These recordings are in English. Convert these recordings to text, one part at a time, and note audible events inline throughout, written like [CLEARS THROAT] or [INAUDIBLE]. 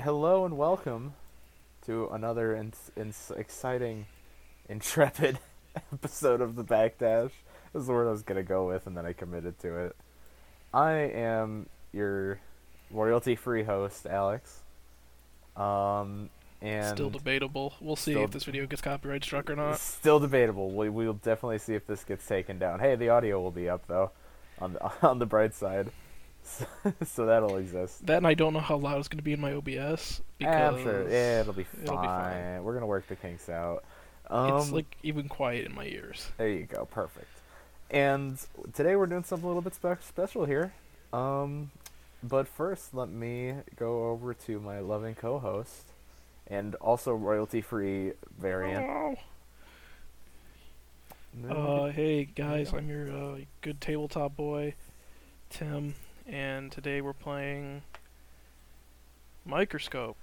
hello and welcome to another in- in- exciting, intrepid [LAUGHS] episode of the Backdash. This is the word I was gonna go with, and then I committed to it. I am your royalty-free host, Alex. Um, and Still debatable. We'll see if this video gets copyright struck or not. Still debatable. We we'll definitely see if this gets taken down. Hey, the audio will be up though, on the [LAUGHS] on the bright side, so, [LAUGHS] so that'll exist. That and I don't know how loud it's going to be in my OBS Eh, because I'm sure. Yeah, it'll be fine. it'll be fine. We're gonna work the kinks out. Um, it's like even quiet in my ears. there you go. Perfect. And today we're doing something a little bit spe- special here. Um, but first, let me go over to my loving co-host and also royalty-free variant. Uh, hey guys, I'm your uh, good tabletop boy, Tim, and today we're playing Microscope,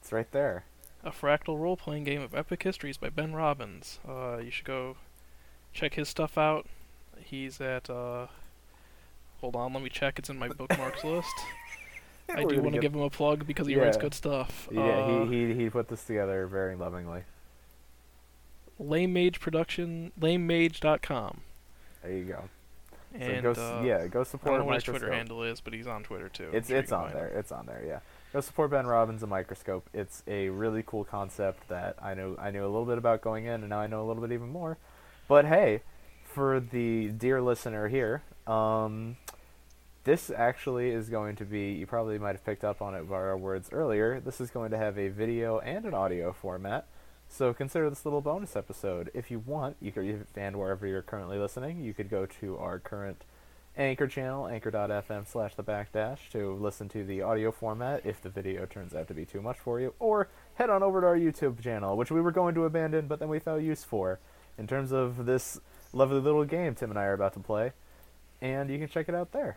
it's right there. a fractal role-playing game of epic histories by Ben Robbins. Uh, you should go check his stuff out. He's at. Uh, hold on, let me check. It's in my [LAUGHS] bookmarks list. [LAUGHS] I do want to give him a plug because he writes good stuff. Yeah, Uh, he, he he put this together very lovingly. Lame Mage Production, lamemage.com. There you go. So And go, uh, yeah, go support. I don't know what his Twitter handle is, but he's on Twitter too. It's sure it's on there. him. It's on there. Yeah. Go support Ben Robbins and Microscope. It's a really cool concept that I know I knew a little bit about going in, and now I know a little bit even more. But hey, for the dear listener here, um, this actually is going to be. You probably might have picked up on it by our words earlier. This is going to have a video and an audio format. So consider this little bonus episode. If you want, you could, and wherever you're currently listening, you could go to our current Anchor channel, anchor.fm slash the backdash, to listen to the audio format if the video turns out to be too much for you, or head on over to our YouTube channel, which we were going to abandon, but then we found use for, in terms of this lovely little game Tim and I are about to play, and you can check it out there.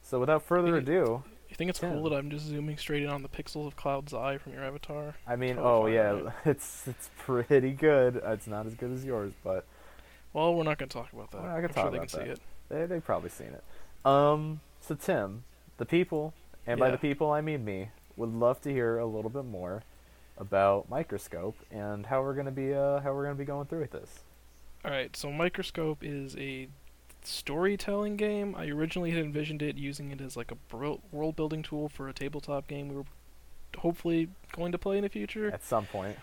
So without further ado, You think it's Yeah. cool that I'm just zooming straight in on the pixels of Cloud's eye from your avatar? I mean, oh yeah, right? [LAUGHS] it's it's pretty good. It's not as good as yours, but Well, we're not going to talk about that. We're not gonna I'm talk sure they about can see it. They they've probably seen it. Um, so Tim, the people, and by the people I mean me, would love to hear a little bit more about Microscope and how we're gonna be uh how we're gonna be going through with this. All right, so Microscope is a storytelling game. I originally had envisioned it using it as like a bro- world building tool for a tabletop game we were hopefully going to play in the future. At some point.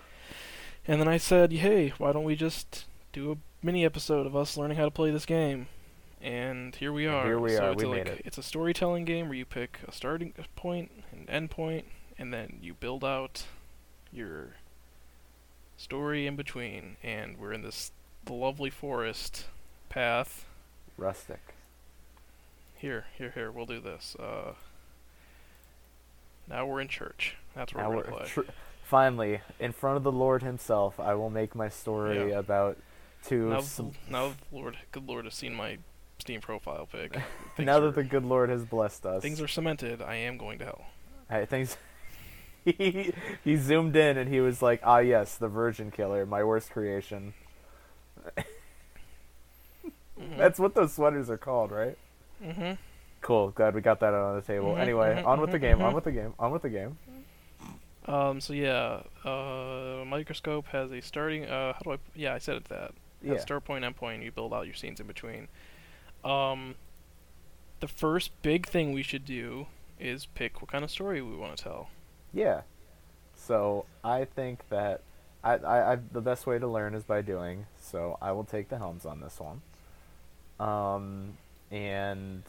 And then I said, "Hey, why don't we just do a mini episode of us learning how to play this game?" And here we are. here we so are, It's we a, made like, it. It's a storytelling game where you pick a starting point, an end point, and then you build out your story in between. And we're in this lovely forest path. Rustic. Here, here, here. We'll do this. Uh, now we're in church. That's where Now we're we're play. tr- finally in front of the Lord Himself. I will make my story Yeah. about two. now, now, the Lord, good Lord, has seen my Steam profile pic. [LAUGHS] Now are- that the good Lord has blessed us, things are cemented, I am going to hell. Hey, things. [LAUGHS] he he zoomed in and he was like, "Ah, yes, the Virgin Killer, my worst creation." [LAUGHS] Mhm. That's what those sweaters are called, right? Mhm. Cool. Glad we got that out on the table. Mhm, Anyway, mhm, on with the mhm, game. On mhm. with the game. On with the game. Um. So yeah. Uh. Microscope has a starting. Uh. How do I? Yeah, I said it that. Yeah. Has start point, end point. You build out your scenes in between. Um. The first big thing we should do is pick what kind of story we want to tell. Yeah. So I think that I, I, I the best way to learn is by doing. So I will take the helms on this one. Um, and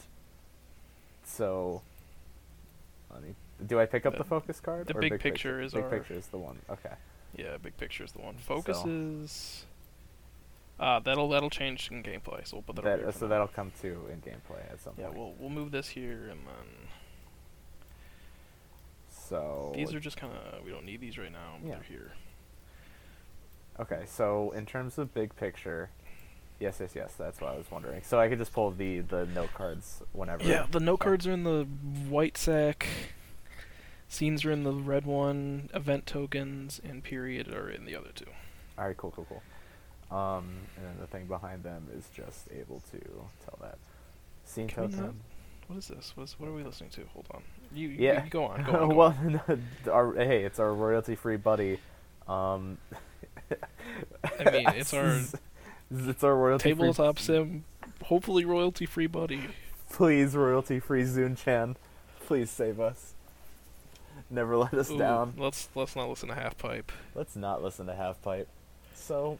so let me. Do I pick up the, The- focus card? the or big picture is big our- picture is the one. Okay. Yeah. Big picture is the one. Focus So- is. Uh, that'll that'll change in gameplay, so we'll put that, That, so now. that'll come to in gameplay at some Yeah, point. we'll we'll move this here and then so these are just kind of we don't need these right now. Yeah. They're here. Okay, so in terms of big picture, yes, yes, yes, that's what I was wondering. So I could just pull the the note cards whenever. Yeah, the note cards are in the white sack. Scenes are in the red one. Event tokens and period are in the other two. All right, cool, cool, cool. Um, and then the thing behind them is just able to tell that scene Can token. What is this? What, is, what are we listening to? Hold on. You, you- Yeah. you go on. Go [LAUGHS] on. Go well, no, [LAUGHS] our, hey, it's our royalty-free buddy. Um, [LAUGHS] I mean, it's our it's our royalty-free. tabletop sim, hopefully royalty free buddy. Please, royalty-free Zune-chan, please save us. Never let us Ooh, down. Let's let's not listen to Half Pipe. Let's not listen to Half Pipe. So,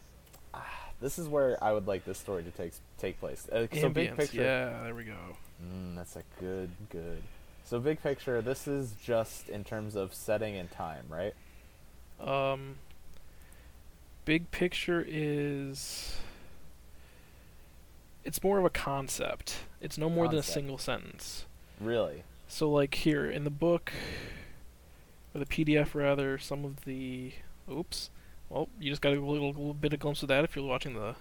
ah, this is where I would like this story to take take place. Uh, so big picture. Yeah, there we go. Mm, that's a good, good. So big picture. This is just in terms of setting and time, right? Um, big picture is it's more of a concept. It's no more than a single sentence. Really? So like here in the book or the PDF rather, some of the oops. Well, you just got a little, little bit of glimpse of that if you're watching the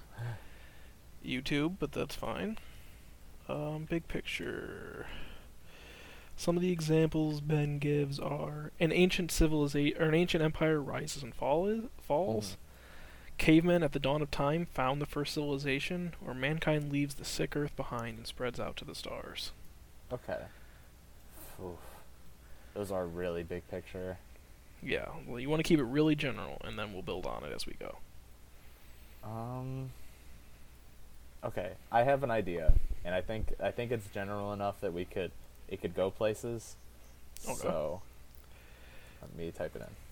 [SIGHS] YouTube, but that's fine. Um, big picture. Some of the examples Ben gives are an ancient civilization or an ancient empire rises and fall falls. Cavemen at the dawn of time found the first civilization, or mankind leaves the sick earth behind and spreads out to the stars. Okay. Oof. Those are really big picture. Yeah, well, you want to keep it really general, and then we'll build on it as we go. Um. Okay, I have an idea, and I think I think it's general enough that we could it could go places. Okay. So, let me type it in.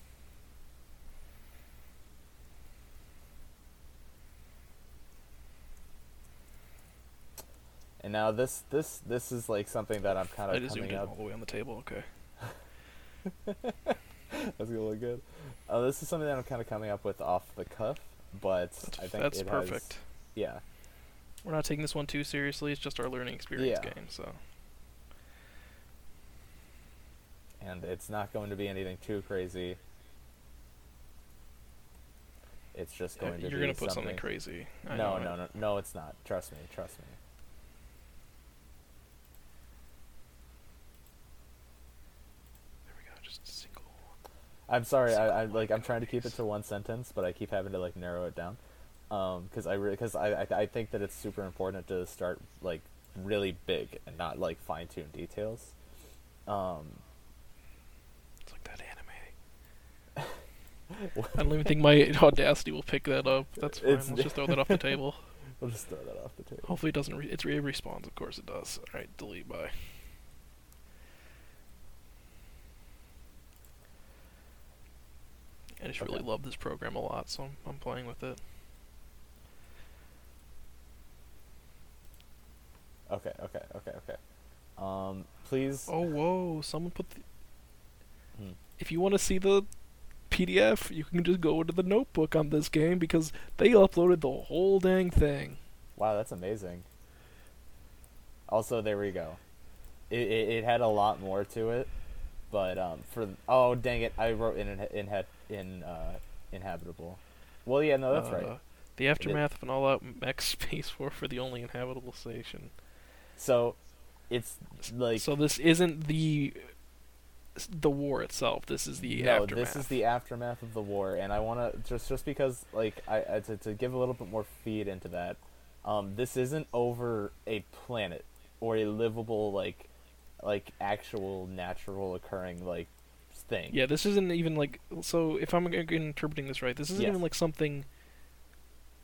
And now this this this is like something that I'm kind of. I just zoomed coming in up. all the way on the table. Okay. [LAUGHS] That's gonna look good. Uh, this is something that I'm kind of coming up with off the cuff, but That's, I think that's it has- perfect. yeah, We're not taking this one too seriously. It's just our learning experience Yeah. game. So and it's not going to be anything too crazy. It's just Yeah, going to you're be gonna put something. something crazy. I no, no, no, no, it's not. Trust me, trust me. There we go. Just a single. I'm sorry. I, I like I'm trying to keep it to one sentence, but I keep having to like narrow it down. Um, because I because I, I I think that it's super important to start like really big and not like fine tune details. Um, It's like that anime. [LAUGHS] I don't even think my audacity will pick that up. That's fine. It's- Let's just throw that off the table. [LAUGHS] we'll just throw that off the table. Hopefully it doesn't. Re- it's re- it respawns. Of course it does. All right. Delete by. I just really love this program a lot, so I'm, I'm playing with it. Okay, okay, okay, okay. Um, please. Oh whoa! Someone put the. Hmm. If you want to see the PDF, you can just go to the notebook on this game because they uploaded the whole dang thing. Wow, that's amazing. Also, there we go. It, it, it had a lot more to it, but um, for oh dang it, I wrote in in in, in uh, inhabitable. Well, yeah, no, that's Uh, right. The aftermath of an all-out mech [LAUGHS] space war for the only inhabitable station. So, it's like so this isn't the the war itself. This is the no, aftermath. this is the aftermath of the war, and I want to just just because like I, I to to give a little bit more feed into that. Um, this isn't over a planet or a livable like like actual natural occurring like thing. Yeah, this isn't even like so. If I'm interpreting this right, this isn't Yes. even like something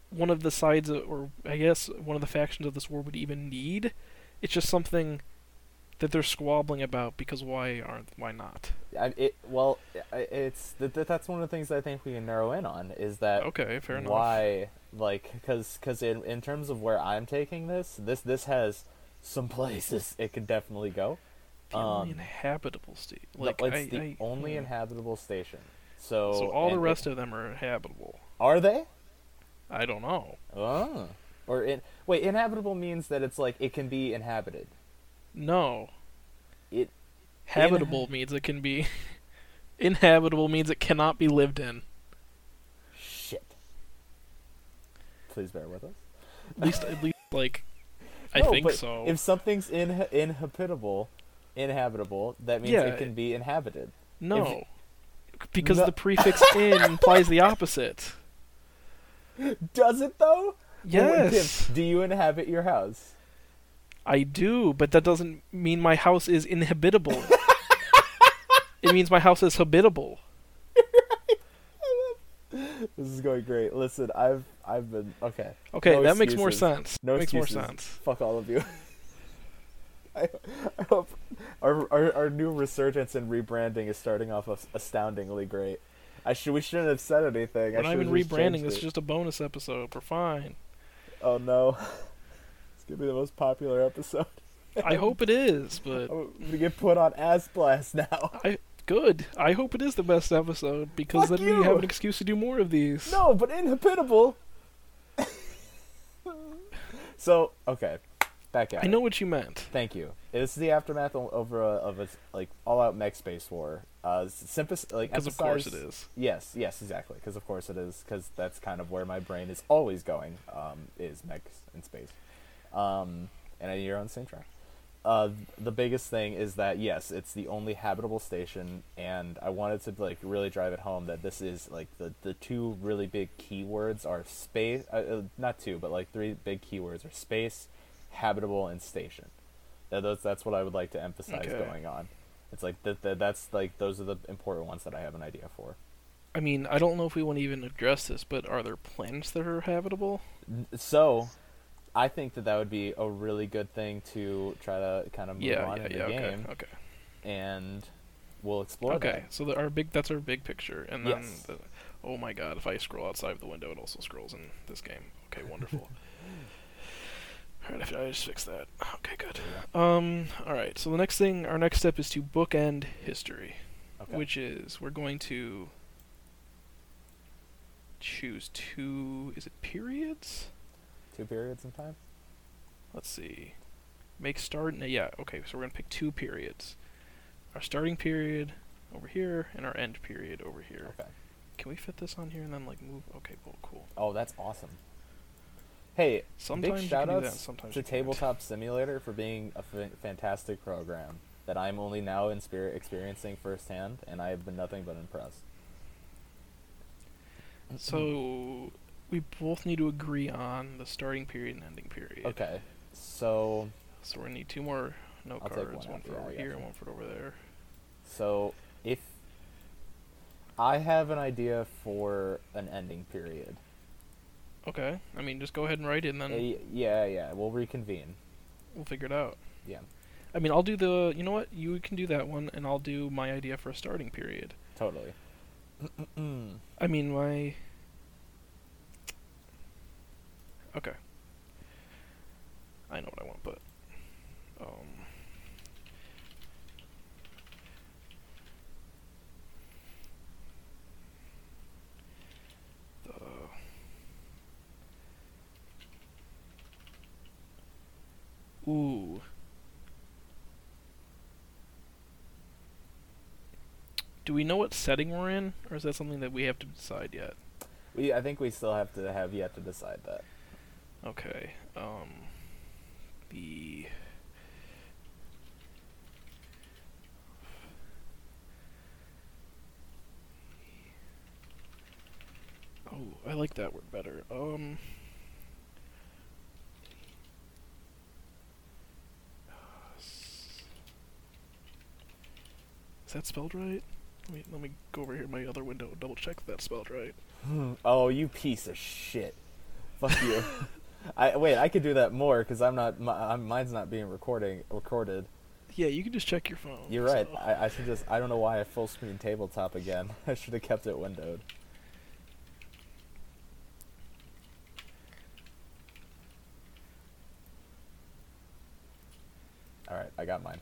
one of the sides, of, or I guess one of the factions of this war would even need. It's just something that they're squabbling about because why aren't why not? I, it well, it's that that- that's one of the things I think we can narrow in on is that Okay, fair enough. why like because because in in terms of where I'm taking this, this this has some [LAUGHS] places it could definitely go. The only um, inhabitable state. No, Like it's I, the I- only hmm. inhabitable station. So So all the rest it, of them are inhabitable. are they? I don't know. Oh. Or in wait, inhabitable means that it's like it can be inhabited. No. It Habitable means it can be. [LAUGHS] inhabitable means it cannot be lived in. shit. Please bear with us. At least, at least, like, [LAUGHS] I No, think so. If something's in inhabitable, inhabitable, that means Yeah. it can be inhabited. no, because No. the prefix [LAUGHS] "in" implies the opposite. Does it though? Yes, do you inhabit your house? I do, but that doesn't mean my house is inhabitable. [LAUGHS] it means my house is habitable. [LAUGHS] This is going great. Listen, I've I've been okay. Okay, No that makes more sense. No makes excuses. more sense. Fuck all of you. I, I hope our, our our new resurgence and rebranding is starting off as- astoundingly great. I should we shouldn't have said anything. We're I not even rebranding. This is just a bonus episode. We're fine. Oh no, [LAUGHS] it's gonna be the most popular episode. I hope it is, but [LAUGHS] oh, I'm get put on ass blast now. [LAUGHS] I good. I hope it is the best episode because Fuck then you. we have an excuse to do more of these. No, but inhabitable. so okay, back at I it. know what you meant. Thank you. This is the aftermath over a, of a like all-out mech space war. Uh, sympis- like Because of course it is. Yes, yes, exactly. Because of course it is. Because that's kind of where my brain is always going. Um, is mechs in space. Um, and you're on the same track. Uh, the biggest thing is that yes, it's the only habitable station, and I wanted to like really drive it home that this is like the the two really big keywords are space. Uh, uh, not two, but like three big keywords are space, habitable, and station. That those that's what I would like to emphasize Okay. going on. It's like that. that that's like those are the important ones that I have an idea for. I mean, I don't know if we want to even address this, but are there planets that are habitable? So, I think that that would be a really good thing to try to kind of move yeah, on yeah, in the yeah. Game, okay, and we'll explore okay. So the, our big that's our big picture, and then Yes. the, oh my god, if I scroll outside of the window, it also scrolls in this game. Okay, wonderful. [LAUGHS] all right, I, I just fixed that. Okay, good. Um, all right. So the next thing, our next step is to bookend history. Okay. which is we're going to choose two. Is it periods? Two periods in time. let's see make start no, yeah okay so we're going to pick two periods our starting period over here and our end period over here Okay. can we fit this on here and then like move okay cool cool Oh, that's awesome. Hey, sometimes big shout can do that shoutouts and sometimes to. Tabletop Simulator for being a fantastic program that I'm only now in spirit experiencing firsthand, and I have been nothing but impressed. so we both need to agree on the starting period and ending period Okay, so so we're to need two more note I'll cards one one for over here and one for over there so if I have an idea for an ending period, okay i mean just go ahead and write it and then Uh, yeah, yeah, we'll reconvene. we'll figure it out Yeah, i mean i'll do the you know what you can do that one and i'll do my idea for a starting period totally. I mean, my. Okay. I know what I want to put. Um. The. Ooh. Do we know what setting we're in, or is that something that we have to decide yet? we, I think we still have to have yet to decide that. Okay. Um. The. Oh, I like that word better. Um. Is that spelled right? Let me let me go over here my other window and double check that that's spelled right. Hmm. oh, you piece of shit! Fuck you. [LAUGHS] I wait. I could do that more because I'm not. My, I'm, mine's not being recording recorded. Yeah, you can just check your phone. You're right. so- I, I should just. I don't know why I full screen tabletop again. [LAUGHS] I should have kept it windowed. All right, I got mine.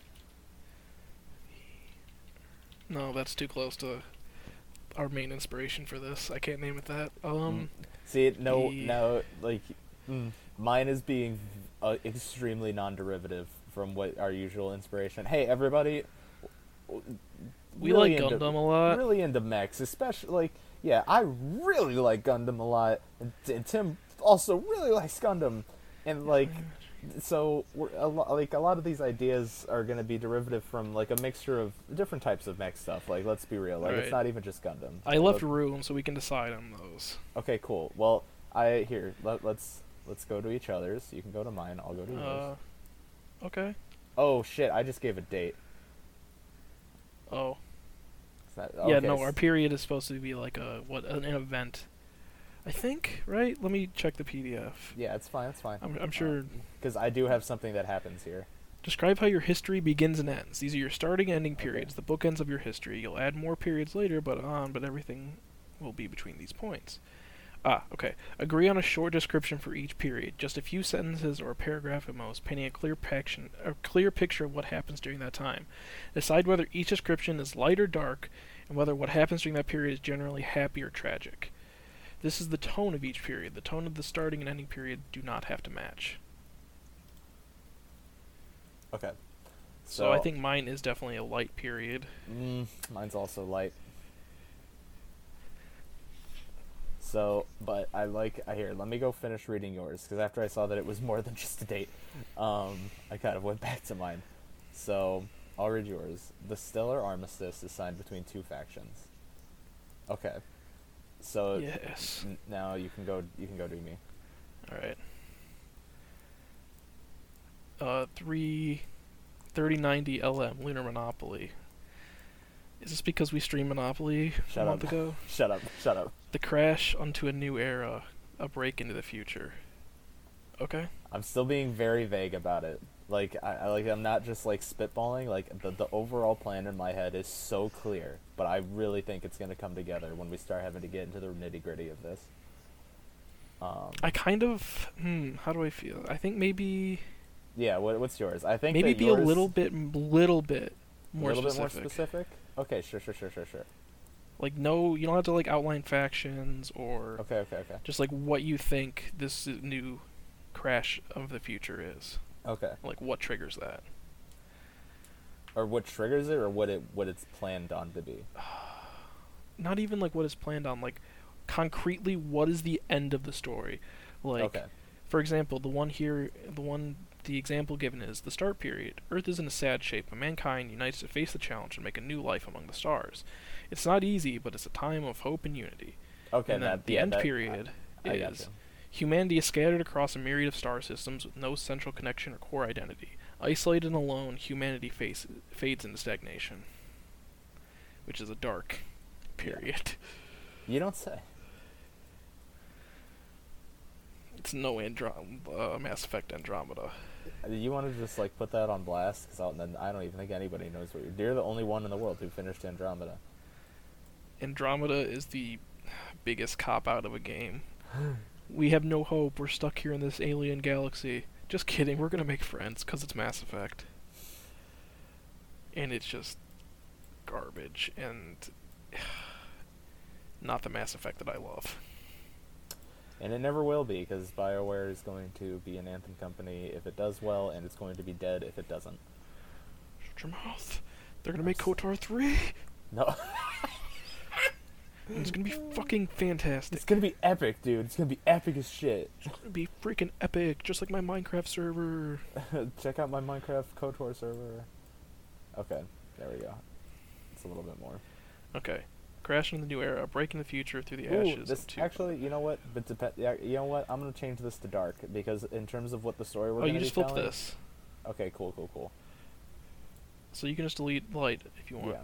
No, that's too close to our main inspiration for this. I can't name it that. Um, See, no, the- no, like mm, mine is being uh, extremely non-derivative from what our usual inspiration. Hey, everybody, we really like into- Gundam a lot. really into mechs, especially like yeah, I really like Gundam a lot, and, and Tim also really likes Gundam, and like so we're a lo- like a lot of these ideas are going to be derivative from like a mixture of different types of mech stuff. Like let's be real, like it's not even just Gundam. I left room so we can decide on those. okay, cool. Well, I here let, let's let's go to each other's. You can go to mine. I'll go to yours. Uh, Okay. Oh shit! I just gave a date. Oh. That- Yeah, no, our period is supposed to be like a what an event. I think, right? Let me check the PDF. Yeah, it's fine. It's fine. I'm, I'm sure. because I do have something that happens here. Describe how your history begins and ends. These are your starting and ending Okay. periods, the bookends of your history. You'll add more periods later, but on, but everything will be between these points. Ah, okay. Agree on a short description for each period, just a few sentences or a paragraph at most, painting a clear paction, a clear picture of what happens during that time. Decide whether each description is light or dark, and whether what happens during that period is generally happy or tragic. This is the tone of each period. The tone of the starting and ending period do not have to match. Okay. So, I think mine is definitely a light period. Mm, mine's also light. So, but I like. I hear. Let me go finish reading yours because after I saw that it was more than [LAUGHS] just a date, um, I kind of went [LAUGHS] back to mine. So I'll read yours. The stellar armistice is signed between two factions. Okay. So Yes. n- now you can go. You can go do me. All right. Uh, three, thirty ninety LM Lunar Monopoly. Is this because we streamed Monopoly Shut a month up. ago? [LAUGHS] Shut up. Shut up. The crash onto a new era, a break into the future. Okay. I'm still being very vague about it. Like I, I like I'm not just like spitballing. Like the the overall plan in my head is so clear, but I really think it's gonna come together when we start having to get into the nitty gritty of this. Um, I kind of hmm. How do I feel? I think maybe yeah. What, what's yours? I think maybe be yours, a little bit, little bit a more little specific. bit more specific. Okay, sure, sure, sure, sure, sure. Like no, you don't have to like outline factions or Okay, okay, okay, just like what you think this new crash of the future is. Okay. Like what triggers that? Or what triggers it, or what it what it's planned on to be. [SIGHS] Not even like what is planned on. Like concretely, what is the end of the story? Like, okay. for example, the one here, the one, the example given is the start period. Earth is in a sad shape, but mankind unites to face the challenge and make a new life among the stars. It's not easy, but it's a time of hope and unity. Okay. and then that, the yeah, end that- period I, I is. Humanity is scattered across a myriad of star systems with no central connection or core identity. Isolated and alone, humanity face, fades into stagnation, which is a dark period. You don't say. It's no Androm- uh, Mass Effect Andromeda. Uh, You want to just like put that on blast? Because then I don't even think anybody knows what you're. You're the only one in the world who finished Andromeda. Andromeda is the biggest cop out of a game. [GASPS] [LAUGHS] we have no hope. We're stuck here in this alien galaxy. Just kidding. We're gonna make friends because it's Mass Effect, and it's just garbage and [SIGHS] not the Mass Effect that I love. And it never will be, because BioWare is going to be an Anthem company if it does well, and it's going to be dead if it doesn't. Shut your mouth. They're gonna make. KOTOR three. No, [LAUGHS] and it's gonna be fucking fantastic. it's gonna be epic, dude. It's gonna be epic as shit. It's gonna be freaking epic, just like my Minecraft server. [LAUGHS] Check out my Minecraft KOTOR server. Okay, there we go. It's a little bit more. Okay. Crash into the new era, breaking the future through the Ooh, ashes. this actually, you know what? But yeah, you know what? I'm gonna change this to dark because in terms of what the story we're oh, you just flipped telling- this, Okay, cool, cool, cool. so you can just delete light if you want. Yeah.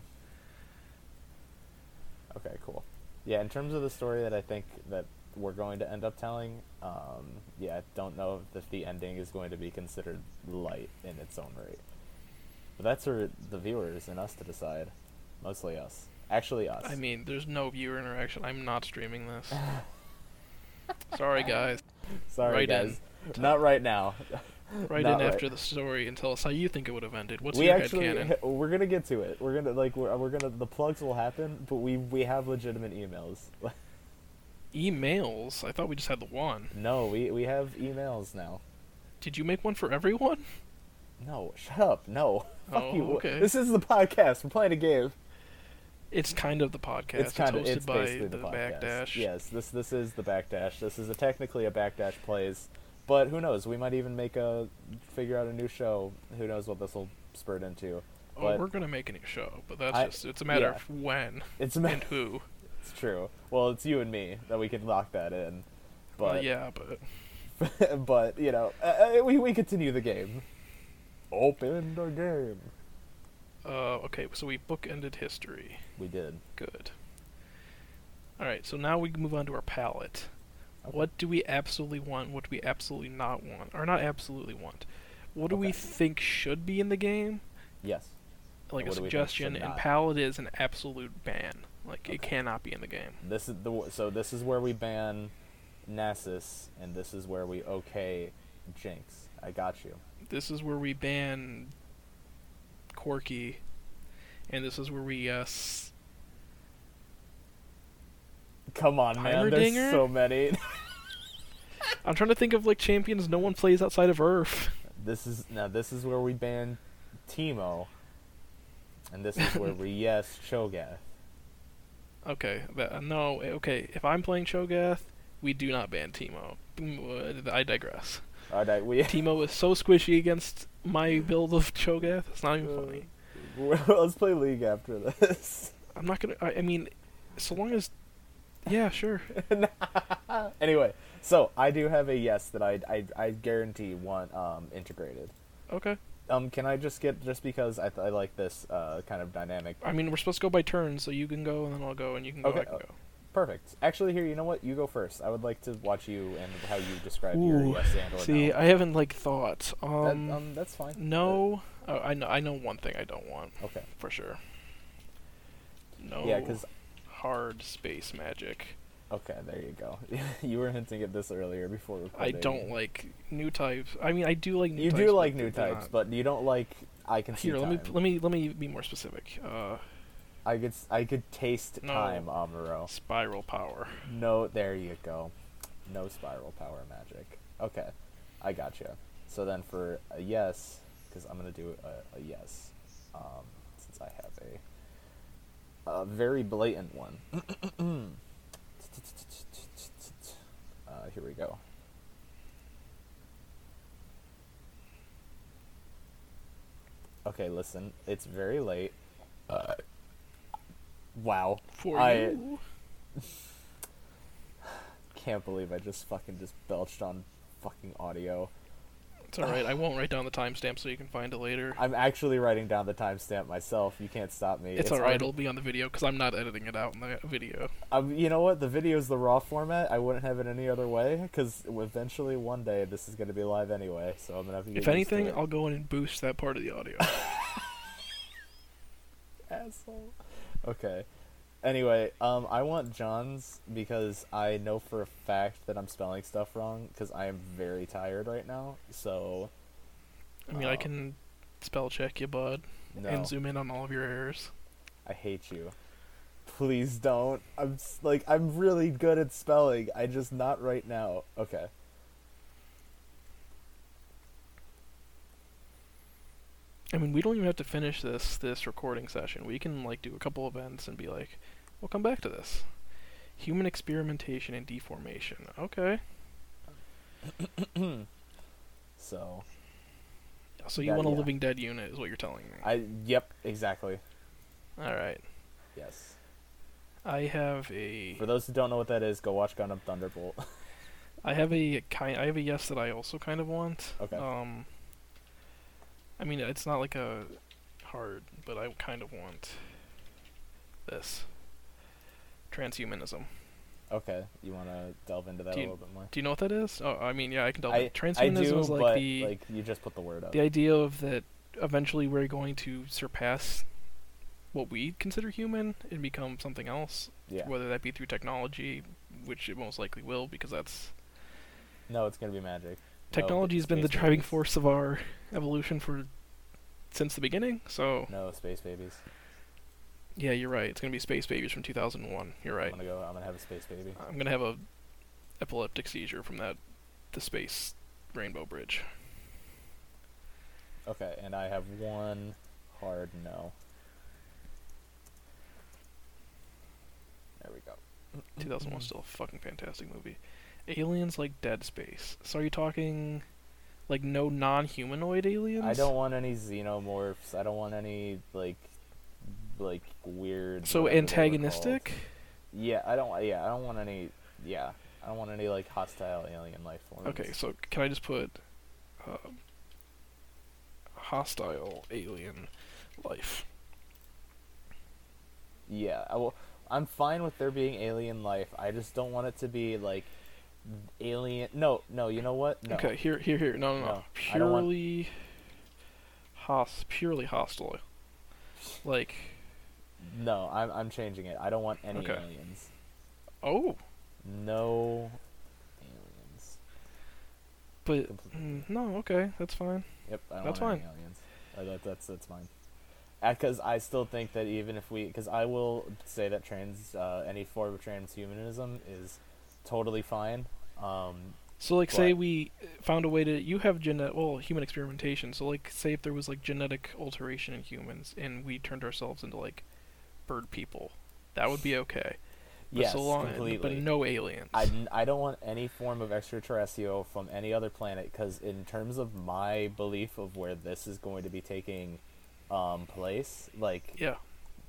Okay, cool. Yeah, in terms of the story that I think that we're going to end up telling, um, yeah, I don't know if the ending is going to be considered light in its own right. But that's for the viewers and us to decide. Mostly us. Actually, us. I mean, there's no viewer interaction. I'm not streaming this. [LAUGHS] Sorry, guys. Sorry, right in. guys. Not right now. [LAUGHS] Right Not in right. after the story and tell us how you think it would have ended. What's we your actually headcanon? [LAUGHS] we're gonna get to it. We're gonna like we're, we're gonna the plugs will happen, but we we have legitimate emails. [LAUGHS] Emails? I thought we just had the one. no, we we have emails now. Did you make one for everyone? No, shut up. No. [LAUGHS] Fuck Oh, you. okay. This is the podcast. We're playing a game. It's kind of the podcast. it's kind of hosted it's by basically the, the, podcast. Backdash. Yes, this this is the backdash. This is a, technically a backdash plays, but who knows? We might even make a figure out a new show. Who knows what this will spurt into? Oh, But- we're gonna make a new show, but that's I- just it's a matter yeah. of when It's a ma- and who. [LAUGHS] it's true. Well, it's you and me that we can lock that in. But well, yeah, but [LAUGHS] but you know, uh, uh, we we continue the game. Open the game. Uh, okay, so we bookended history. We did. Good. Alright, so now we move on to our palette. Okay. What do we absolutely want? What do we absolutely not want? Or not absolutely want? What do we think should be in the game? Yes. Like a we think suggestion, and palette is an absolute ban. Like it cannot be in the game. This is the so this is where we ban Nasus, and this is where we okay Jinx. I got you. This is where we ban Corki, and this is where we uh, s- Come on, man. There's so many. [LAUGHS] I'm trying to think of like champions no one plays outside of Earth. this is now. This is where we ban Teemo, and this is where we [LAUGHS] yes Cho'Gath. Okay, that, no, okay. If I'm playing Cho'Gath, we do not ban Teemo. Mm, uh, I digress. All right, we. [LAUGHS] Teemo is so squishy against my build of Cho'Gath. It's not even funny. [LAUGHS] Let's play League after this. I'm not gonna. I, I mean, so long as, yeah, sure. anyway, so I do have a yes that I I, I guarantee want um integrated. Okay. Um, can I just get just because I, th- I like this uh kind of dynamic I mean, we're supposed to go by turns, so you can go and then I'll go, and you can go. Okay, I can uh, go. Perfect. Actually, here, you know what? You go first. I would like to watch you and how you describe your Ooh, yes and or See, no. I haven't like thought. That- Um, um, that's fine. no. Oh, I know. I know one thing I don't want okay. for sure. No. Yeah, 'cause hard space magic. Okay, there you go. [LAUGHS] you were hinting at this earlier before I don't like new types. I mean, I do like new You types. do like new types, not- but you don't like. I can see Here, let me let me let me be more specific. Uh, I could I could taste No. time, Amuro. spiral power. No, there you go. No spiral power magic. Okay, I got gotcha. So then for a yes, because I'm gonna do a, a yes, um, since I have a a very blatant one. [CLEARS THROAT] [CLEARS THROAT] here we go. Okay, listen. It's very late. Uh, wow. For I- you. [SIGHS] Can't believe I just fucking just belched on fucking audio. It's all right. I won't write down the timestamp so you can find it later. I'm actually writing down the timestamp myself. You can't stop me. It's, all right. It'll be on the video because I'm not editing it out in the video. Um, you know what? The video is the raw format. I wouldn't have it any other way because eventually one day this is gonna be live anyway. So I'm gonna have to. If to anything. I'll go in and boost that part of the audio. [LAUGHS] asshole. Okay. Anyway, um, I want John's because I know for a fact that I'm spelling stuff wrong because I am very tired right now. So I mean, I Um, can spell check you, bud, no, and zoom in on all of your errors. I hate you. Please don't. I'm like I'm really good at spelling. I just not right now. Okay. I mean, we don't even have to finish this this recording session. We can like do a couple events and be like, we'll come back to this. Human experimentation and deformation. Okay. [COUGHS] So So you That- want a yeah. living dead unit, is what you're telling me. I yep exactly All right. yes. I have a For those who don't know what that is, go watch Gundam Thunderbolt. [LAUGHS] I have a kind I have a yes that I also kind of want. Okay. Um I mean, it's not like a hard, but I kind of want this. Transhumanism. okay, you want to delve into that Do a little bit more? Do you know what that is? Oh, I mean, yeah, I can delve. I, Transhumanism I do, is like but the like you just put the word up. the idea of that eventually we're going to surpass what we consider human and become something else, yeah. whether that be through technology, which it most likely will, because that's No, it's gonna be magic. technology has been the driving babies. force of our evolution for since the beginning. So No space babies. Yeah, you're right. It's gonna be Space Babies from 2001. You're right. I'm gonna go. I'm gonna have a space baby. I'm gonna have a epileptic seizure from that the space rainbow bridge. Okay, and I have one hard no. There we go. 2001 still a fucking fantastic movie. Aliens like Dead Space. So are you talking like no non-humanoid aliens? I don't want any xenomorphs. I don't want any like like weird. So whatever they were antagonistic? Yeah, I don't. Yeah, I don't want any. Yeah, I don't want any like hostile alien life forms. Okay, so can I just put uh, hostile alien life. Yeah, I will. I'm fine with there being alien life. I just don't want it to be like alien. No, no. You know what? No. Okay, here, here, here. No, no, no. No, want- Purely, hos, purely hostile. Like, No, I'm I'm changing it. I don't want any Okay. aliens. oh, No aliens. but Completely. mm, no. Okay, that's fine. Yep, I don't That's want any fine. aliens. Uh, that, that's that's fine. Because I still think that even if we, because I will say that trans, uh, any form of transhumanism is totally fine. Um, So, like, say we found a way to. You have genetic, well, human experimentation. So, like, say if there was like genetic alteration in humans, and we turned ourselves into like bird people, that would be okay. But yes, so long, completely. but no aliens. I don't want any form of extraterrestrial from any other planet because in terms of my belief of where this is going to be taking um, place, like yeah.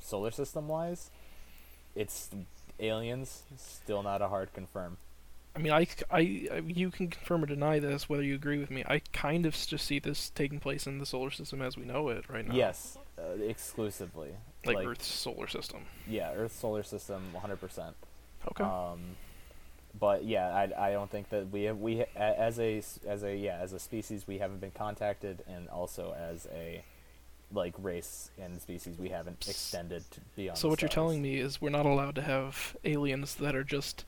solar system wise, it's aliens. Still not a hard confirm. I mean, I, I- I- you can confirm or deny this, whether you agree with me. I kind of just see this taking place in the solar system as we know it right now. Yes, uh, exclusively. Like, like- Earth's solar system. Yeah, Earth's solar system, 100%. Okay. Um, but yeah, I, I don't think that we have we as a as a yeah as a species we haven't been contacted, and also as a like race and species we haven't extended to beyond. so what you're telling me is we're not allowed to have aliens that are just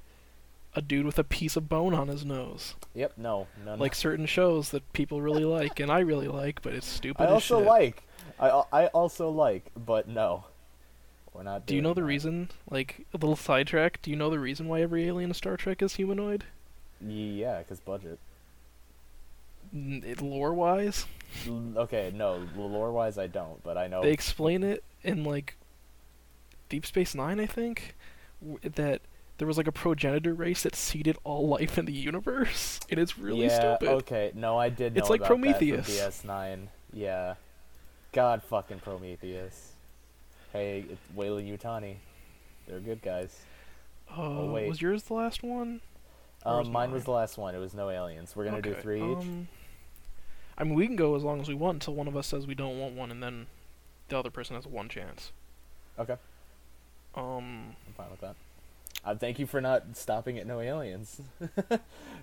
a dude with a piece of bone on his nose, Yep. No. No. like certain shows that people really like and I really like, but it's stupid. I also shit. like. I I also like, but no, we're not. Do you know doing the reason? Like a little sidetrack. Do you know the reason why every alien in Star Trek is humanoid? Yeah, because budget. Lore wise, Okay, no, lore wise I don't, but I know. they explain it in like Deep Space Nine, I think, w- that there was like a progenitor race that seeded all [LAUGHS] life in the universe. And It is really yeah, stupid. okay. No, I did know It's like that Prometheus. DS9. Yeah. God fucking Prometheus. Hey, it's Weyland-Yutani. They're good guys. Uh, wait. was yours the last one? Or was Um, mine was the last one. It was no aliens. We're gonna do Okay, three each. Um, I mean, we can go as long as we want until one of us says we don't want one, and then the other person has one chance. Okay, Um, I'm fine with that. Uh, thank you for not stopping at no aliens. [LAUGHS]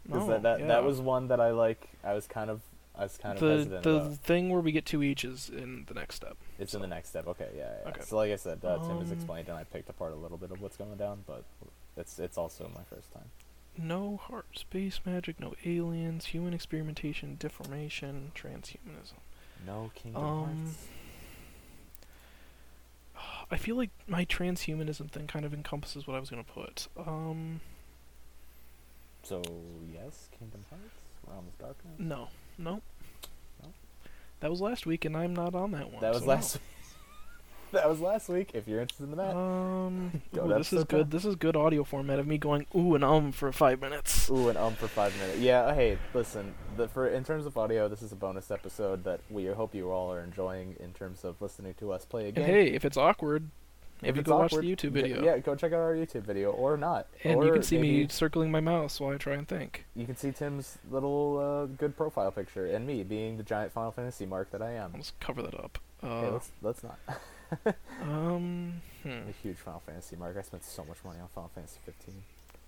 Because no, that that, yeah. that was one that I like. I was kind of I was kind of the the about. thing where we get two each is in the next step. It's in the next step. Okay, yeah, yeah. Okay. So like I said, uh, Tim has Um, explained, and I picked apart a little bit of what's going down, but it's it's also my first time. No heart, space magic, no aliens, human experimentation, deformation, transhumanism. No Kingdom Um, Hearts. I feel like my transhumanism thing kind of encompasses what I was gonna put. Um, So yes, Kingdom Hearts, Realm of Darkness. no, no. No? That was last week, and I'm not on that one. That was so no. last. [LAUGHS] that was last week. If you're interested in that. Um, [LAUGHS] ooh, this is good. 10. This is good audio format of me going ooh and um for five minutes. Ooh, and um for five minutes. Yeah. Hey, listen. The, for in terms of audio, this is a bonus episode that we hope you all are enjoying in terms of listening to us play a And game. hey, if it's awkward, If maybe it's go awkward, watch the YouTube video. Yeah, go check out our YouTube video or not. And or you can see me circling my mouse while I try and think. You can see Tim's little uh, good profile picture and me being the giant Final Fantasy mark that I am. Let's cover that up. Uh, let's let's not. [LAUGHS] um, hmm. I'm a huge Final Fantasy mark. I spent so much money on Final Fantasy 15.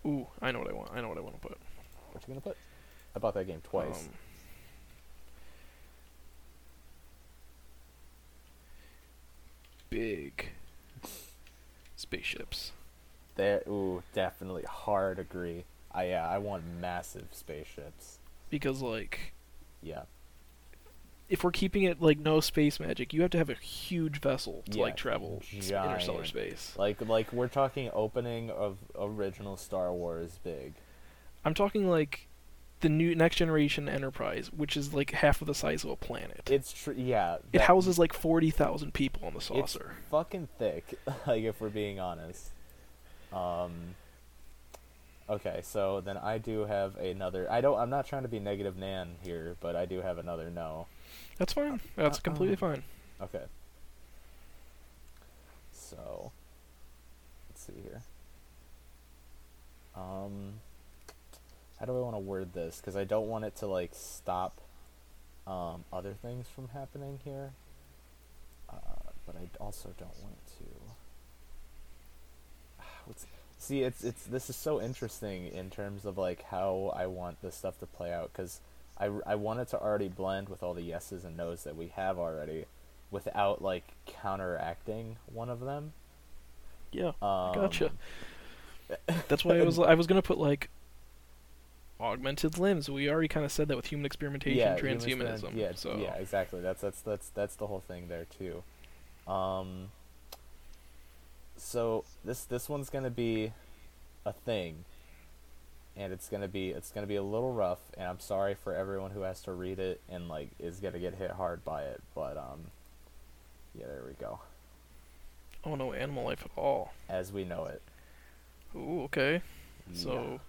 Ooh, I know what I want. I know what I want to put. What are you gonna put? I bought that game twice. Um, big spaceships. There, ooh, definitely hard agree. I yeah, I want massive spaceships. Because, like, Yeah, if we're keeping it like no space magic, you have to have a huge vessel to Yeah, like travel s- interstellar giant. space. like like we're talking opening of original Star Wars big. I'm talking like the new next generation Enterprise, which is like half of the size of a planet. It's true. Yeah, it houses like forty thousand people on the It's saucer. fucking thick. [LAUGHS] like if we're being honest. Um. Okay, so then I do have another. I don't. I'm not trying to be negative Nan here, but I do have another no. That's fine. That's uh, completely um, fine. Okay. So, let's see here. Um, how do I want to word this? Because I don't want it to like stop um, other things from happening here. Uh, but I also don't want to. [SIGHS] What's, see, it's it's this is so interesting in terms of like how I want this stuff to play out because I, I want it to already blend with all the yeses and nos that we have already, without like counteracting one of them. Yeah, Um, gotcha. [LAUGHS] That's why I was I was gonna put like augmented limbs. We already kind of said that with human experimentation, yeah, transhumanism. experiment- Yeah, so yeah, exactly. That's that's that's that's the whole thing there too. Um. So this this one's gonna be a thing, and it's gonna be it's gonna be a little rough, and I'm sorry for everyone who has to read it and like is gonna get hit hard by it, but um. Yeah, there we go. oh no animal life at all. As we know it. Ooh, okay. Yeah. So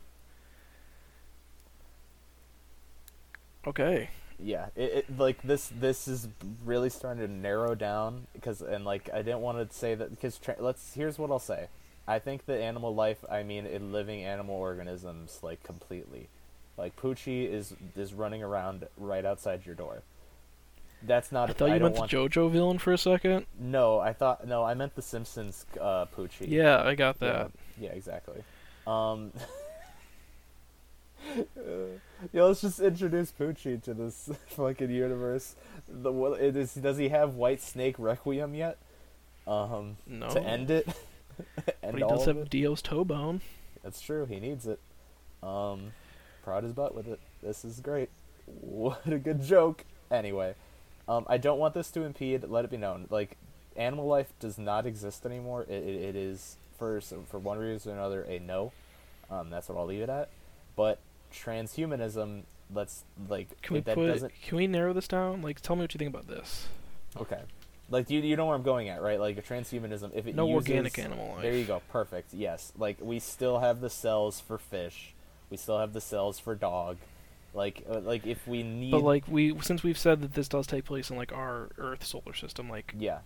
okay. yeah it, it like this this is really starting to narrow down because and like i didn't want to say that because tra- let's here's what i'll say i think the animal life i mean in living animal organisms like completely like poochie is is running around right outside your door that's not I thought you don't meant the JoJo villain for a second. no i thought no i meant the simpsons uh poochie Yeah, I got yeah, that. yeah exactly um [LAUGHS] [LAUGHS] Yeah, let's just introduce Poochie to this [LAUGHS] fucking universe. The what it is? Does he have White Snake Requiem yet? Um, No. to end it. [LAUGHS] but he does have? Dio's toe bone. That's true. He needs it. Um, prod his butt with it. This is great. What a good joke. Anyway, um, I don't want this to impede. Let it be known, like, animal life does not exist anymore. It, it, it is for for one reason or another a no. Um, that's what I'll leave it at. But transhumanism, let's like Can we that put? doesn't Can we narrow this down? Like, tell me what you think about this. okay. Like you, you know where I'm going at, right? Like a transhumanism, if it No uses, organic animal life. There you go. Perfect. Yes. Like we still have the cells for fish. We still have the cells for dog. Like uh, like if we need But like we, since we've said that this does take place in like our Earth solar system, like yeah,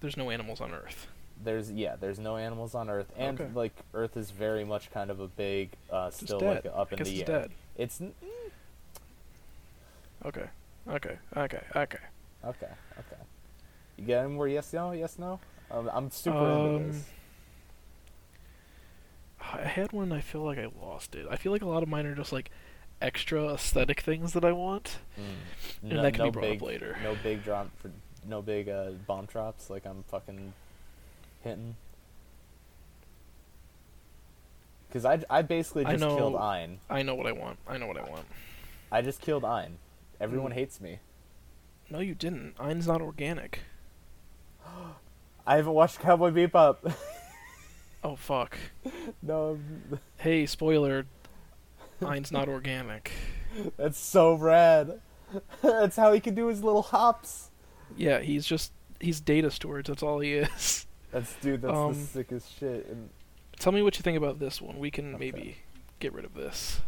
there's no animals on Earth. There's yeah, there's no animals on Earth and Okay. like Earth is very much kind of a big uh still like up in the it's air. dead. It's n- Okay. Okay. Okay. Okay. okay, okay. You get any more yes no, yes no? Um, I'm super Um, into this. I had one. I feel like I lost it. I feel like a lot of mine are just like extra aesthetic things that I want, Mm. and No- that can no be brought big, up later. No big drop for no big uh, bomb drops like I'm fucking hitting. Cause I, I basically I just killed know- Ein. I know what I want. I know what I want. I just killed Ein. Everyone Mm. hates me. No, you didn't. Ein's not organic. [GASPS] I haven't watched Cowboy Bebop. [LAUGHS] Oh fuck. no, [LAUGHS] Hey, spoiler. Ein's not organic. that's so rad. [LAUGHS] that's how he can do his little hops. Yeah, he's just he's data storage. That's all he is. That's dude. That's Um, the sickest shit. And Tell me what you think about this one. We can Okay. maybe get rid of this.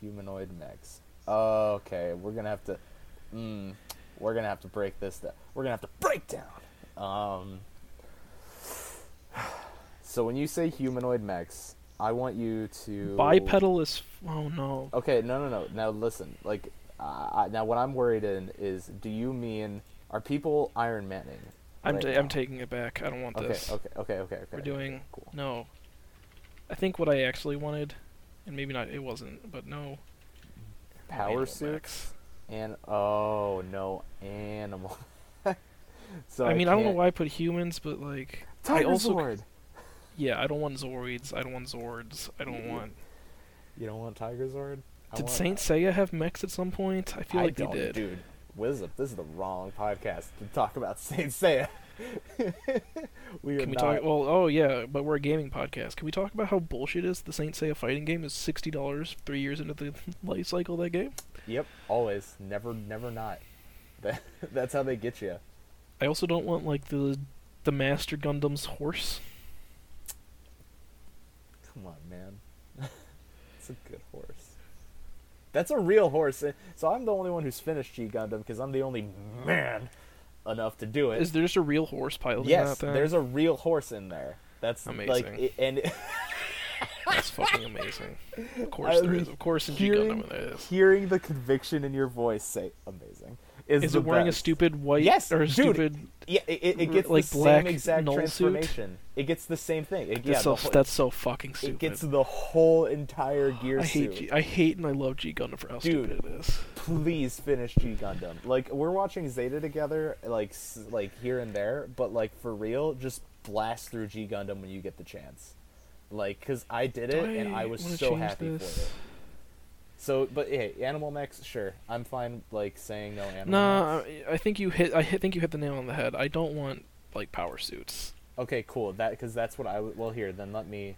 humanoid mechs. Okay, we're gonna have to. Mm, we're gonna have to break this down. We're gonna have to break down. Um. So when you say humanoid mechs, I want you to Bipedal is. F- oh no. Okay, no, no, no. Now listen. Like, uh, I- now what I'm worried in is, do you mean are people Iron Manning? I'm right now? I'm taking it back. I don't want Okay, this. okay, okay, okay, okay. We're doing cool. no. I think what I actually wanted, and maybe not. It wasn't, but no. power suits and oh no, animal. [LAUGHS] so I mean, I don't know why I put humans, but like, Tiger I also Zord. yeah, I don't want Zoroids. I don't want Zords. I don't want. You don't want Tiger Zord? I Did Saint Seiya have mechs at some point? I feel I like they did. Dude, Wizard, this is the wrong podcast to talk about Saint Seiya. [LAUGHS] we are Can we not. talk? Well, oh yeah, but we're a gaming podcast. Can we talk about how bullshit is the Saint Seiya fighting game is sixty dollars three years into the [LAUGHS] life cycle of that game? Yep, always, never, never not. [LAUGHS] That, that's how they get you. I also don't want like the the Master Gundam's horse. Come on, man. it's a good. That's a real horse. So I'm the only one who's finished G Gundam because I'm the only man enough to do it. Is there just a real horse piloting yes, there's a real horse in there. That's like, Amazing. it, and [LAUGHS] That's fucking amazing. Of course I there mean, is. Of course in G Gundam there is. Hearing the conviction in your voice say "amazing" is, Is it wearing best. a stupid white Yes, or a dude, stupid? Yeah, it, it, gets like the black same exact null suit? transformation. It gets the same thing. It, yeah, that's, so, whole- that's so fucking stupid. it gets the whole entire gear I suit. hate G- I hate and I love G Gundam for how Dude. stupid it is. Please finish G Gundam. Like we're watching Zeta together, like like here and there, but like for real, just blast through G Gundam when you get the chance. Like, cause I did it and I was so happy this? for it. So, but hey, animal mechs, sure, I'm fine. Like saying no animal. Nah, mechs. I, think you hit. I think you hit the nail on the head. I don't want like power suits. Okay, cool. That because that's what I. Well, here, then let me.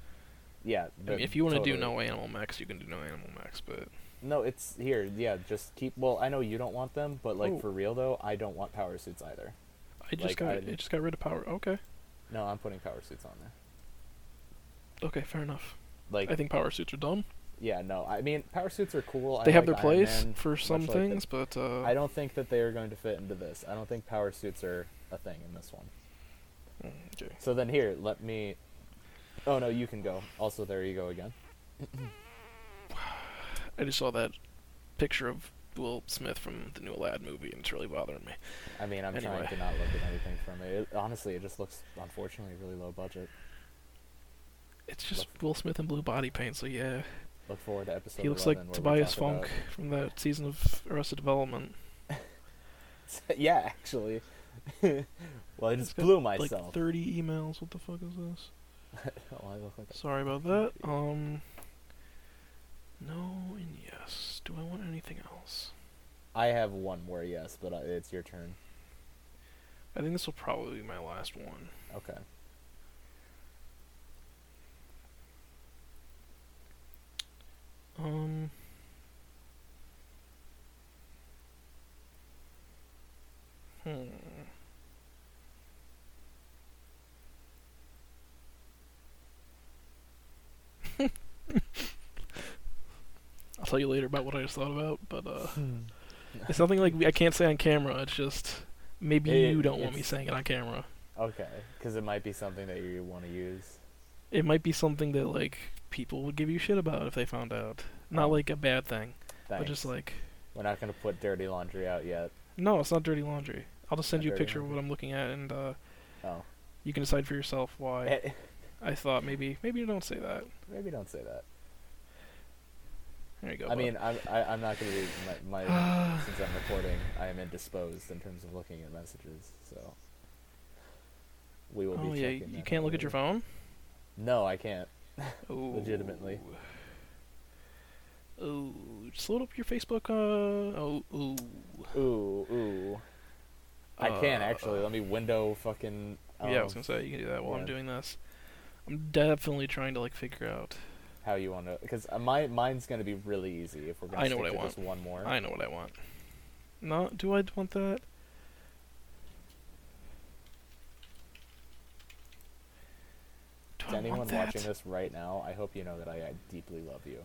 Yeah. I mean, if you want to do no animal mechs, you can do no animal mechs. But No, it's here. Yeah, just keep. Well, I know you don't want them, but like Oh. for real though, I don't want power suits either. I just Like, got I- I just got rid of power. Okay, No, I'm putting power suits on there. okay, fair enough. Like, I think power suits are dumb. Yeah, no. I mean, power suits are cool. They I have like their place Man, for some much like things, but uh, I don't think that they are going to fit into this. I don't think power suits are a thing in this one. mm, okay. So then here, let me. Oh no, you can go. Also, there you go again. [SIGHS] I just saw that picture of Will Smith from the new Lad movie, and it's really bothering me. I mean, I'm Anyway. trying to not look at anything from it. it. Honestly, it just looks, unfortunately, really low budget. It's just Will Smith in blue body paint, so yeah. Look forward to episode. He looks 11 like Tobias talk about- Fünke from that season of Arrested Development. [LAUGHS] yeah, actually. [LAUGHS] well, I just blew Like 30 emails. What the fuck is this? [LAUGHS] oh, I look like Sorry about that. Um. No and yes. Do I want anything else? I have one more yes, but uh, it's your turn. I think this will probably be my last one. Okay. Um. Hmm. [LAUGHS] I'll tell you later about what I just thought about, but uh, it's nothing like we- I can't say on camera. It's just maybe It- you don't want me saying it on camera. Okay, because it might be something that you want to use. It might be something that like people would give you shit about if they found out. Not like a bad thing, Thanks. but just like We're not gonna put dirty laundry out yet. no, it's not dirty laundry. I'll just send Not you a picture of what I'm looking at, and uh, Oh. you can decide for yourself why. [LAUGHS] I thought maybe maybe you don't say that. Maybe don't say that. There you go. I bud. mean, I'm I, I'm not gonna be my, my [SIGHS] since I'm recording. I am indisposed in terms of looking at messages. So we will oh be. yeah, you, you can't out look at your phone. No, I can't. [LAUGHS] Legitimately. Ooh, just load up your Facebook. Uh oh. Ooh. Ooh, ooh. I can actually. Uh, Let me window fucking. yeah, I um, was gonna say you can do that while I'm doing this. I'm definitely trying to like figure out. how you want to because my mine's gonna be really easy if we're gonna I know what I want. just one more. I know what I want. No, do I want that? To anyone watching this right now, I hope you know that I, I deeply love you.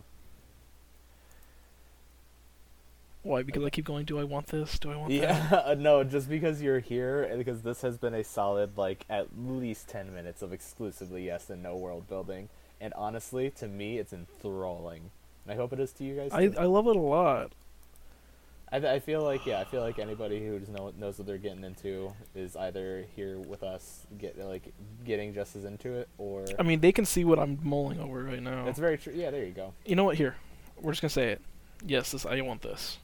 Why? Because I keep going. Do I want this? Do I want that? Yeah, [LAUGHS] no, just because you're here, because this has been a solid like at least ten minutes of exclusively yes and no world building, and honestly, to me, it's enthralling. And I hope it is to you guys. I too. I love it a lot. I, I feel like yeah, I feel like anybody who just know, knows what they're getting into is either here with us, get like getting just as into it, or I mean, they can see what I'm mulling over right now. it's very true. Yeah, there you go. You know what? Here, we're just gonna say it. Yes, this. I want this.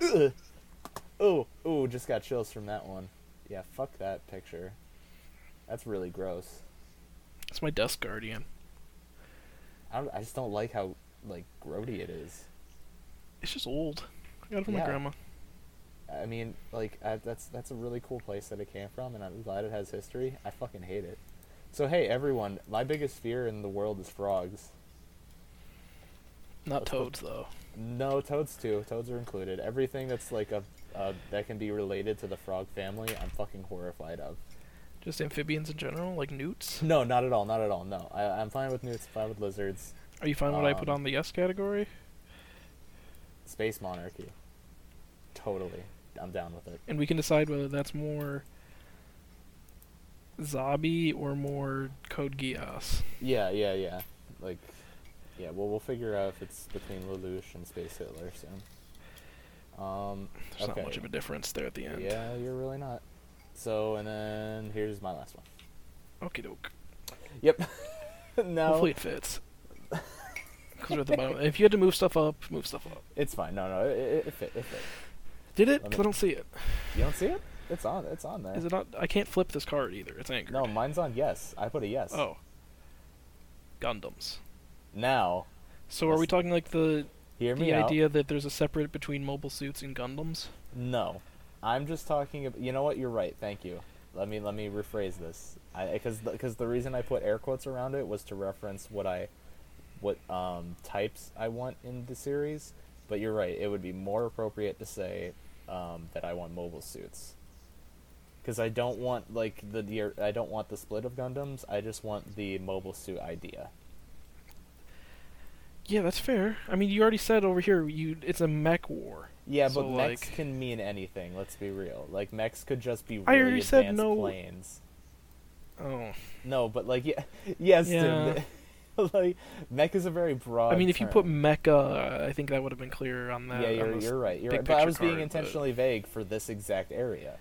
Ugh. Oh, oh, just got chills from that one. Yeah, fuck that picture. That's really gross. It's my desk guardian. I, don't, I just don't like how like grody it is. It's just old. I got it from Yeah. my grandma. I mean, like I, that's that's a really cool place that it came from, and I'm glad it has history. I fucking hate it. So hey, everyone, my biggest fear in the world is frogs. Not Let's put- toads though. No, toads too. Toads are included. Everything that's like a uh, that can be related to the frog family, I'm fucking horrified of. Just amphibians in general, like newts. No, not at all. Not at all. No, I, I'm fine with newts. Fine with lizards. Are you fine with what I put Um, on the yes category? Space monarchy. Totally, I'm down with it. And we can decide whether that's more Zabi or more Code Geass. Yeah, yeah, yeah. like, yeah. Well, we'll figure out if it's between Lelouch and Space Hitler soon. Um, There's okay. not much of a difference there at the end. Yeah, you're really not. So, and then here's my last one. Okie doke. Yep. [LAUGHS] no, Hopefully it fits. [LAUGHS] 'Cause we're at the bottom. If you had to move stuff up, move stuff up. it's fine. No, no, it, it, it fit. It fit. Did it? Let 'Cause me- I don't see it. You don't see it? It's on. It's on there. Is it not? I can't flip this card either. It's anchored. No, mine's on yes. I put a yes. Oh. Gundams. Now, So are we talking like the hear me the out. idea that there's a separate between mobile suits and Gundams? No, I'm just talking. About, you know what? You're right. Thank you. Let me let me rephrase this. I because because the reason I put air quotes around it was to reference what I, what um types I want in the series. But you're right. It would be more appropriate to say um, that I want mobile suits. Because I don't want like the I don't want the split of Gundams. I just want the mobile suit idea. Yeah, that's fair. I mean, you already said over here you it's a mech war. Yeah, So, but mechs can mean anything. Let's be real. Like mechs could just be really I already advanced said no- planes. Oh. No, but like [LAUGHS] yeah, yes, Yeah. Tim. [LAUGHS] like mech is a very broad. I mean, if you put mecha, I think that would have been clearer on that. yeah, you're this you're right. You're right. But I was being card, but- intentionally vague for this exact area.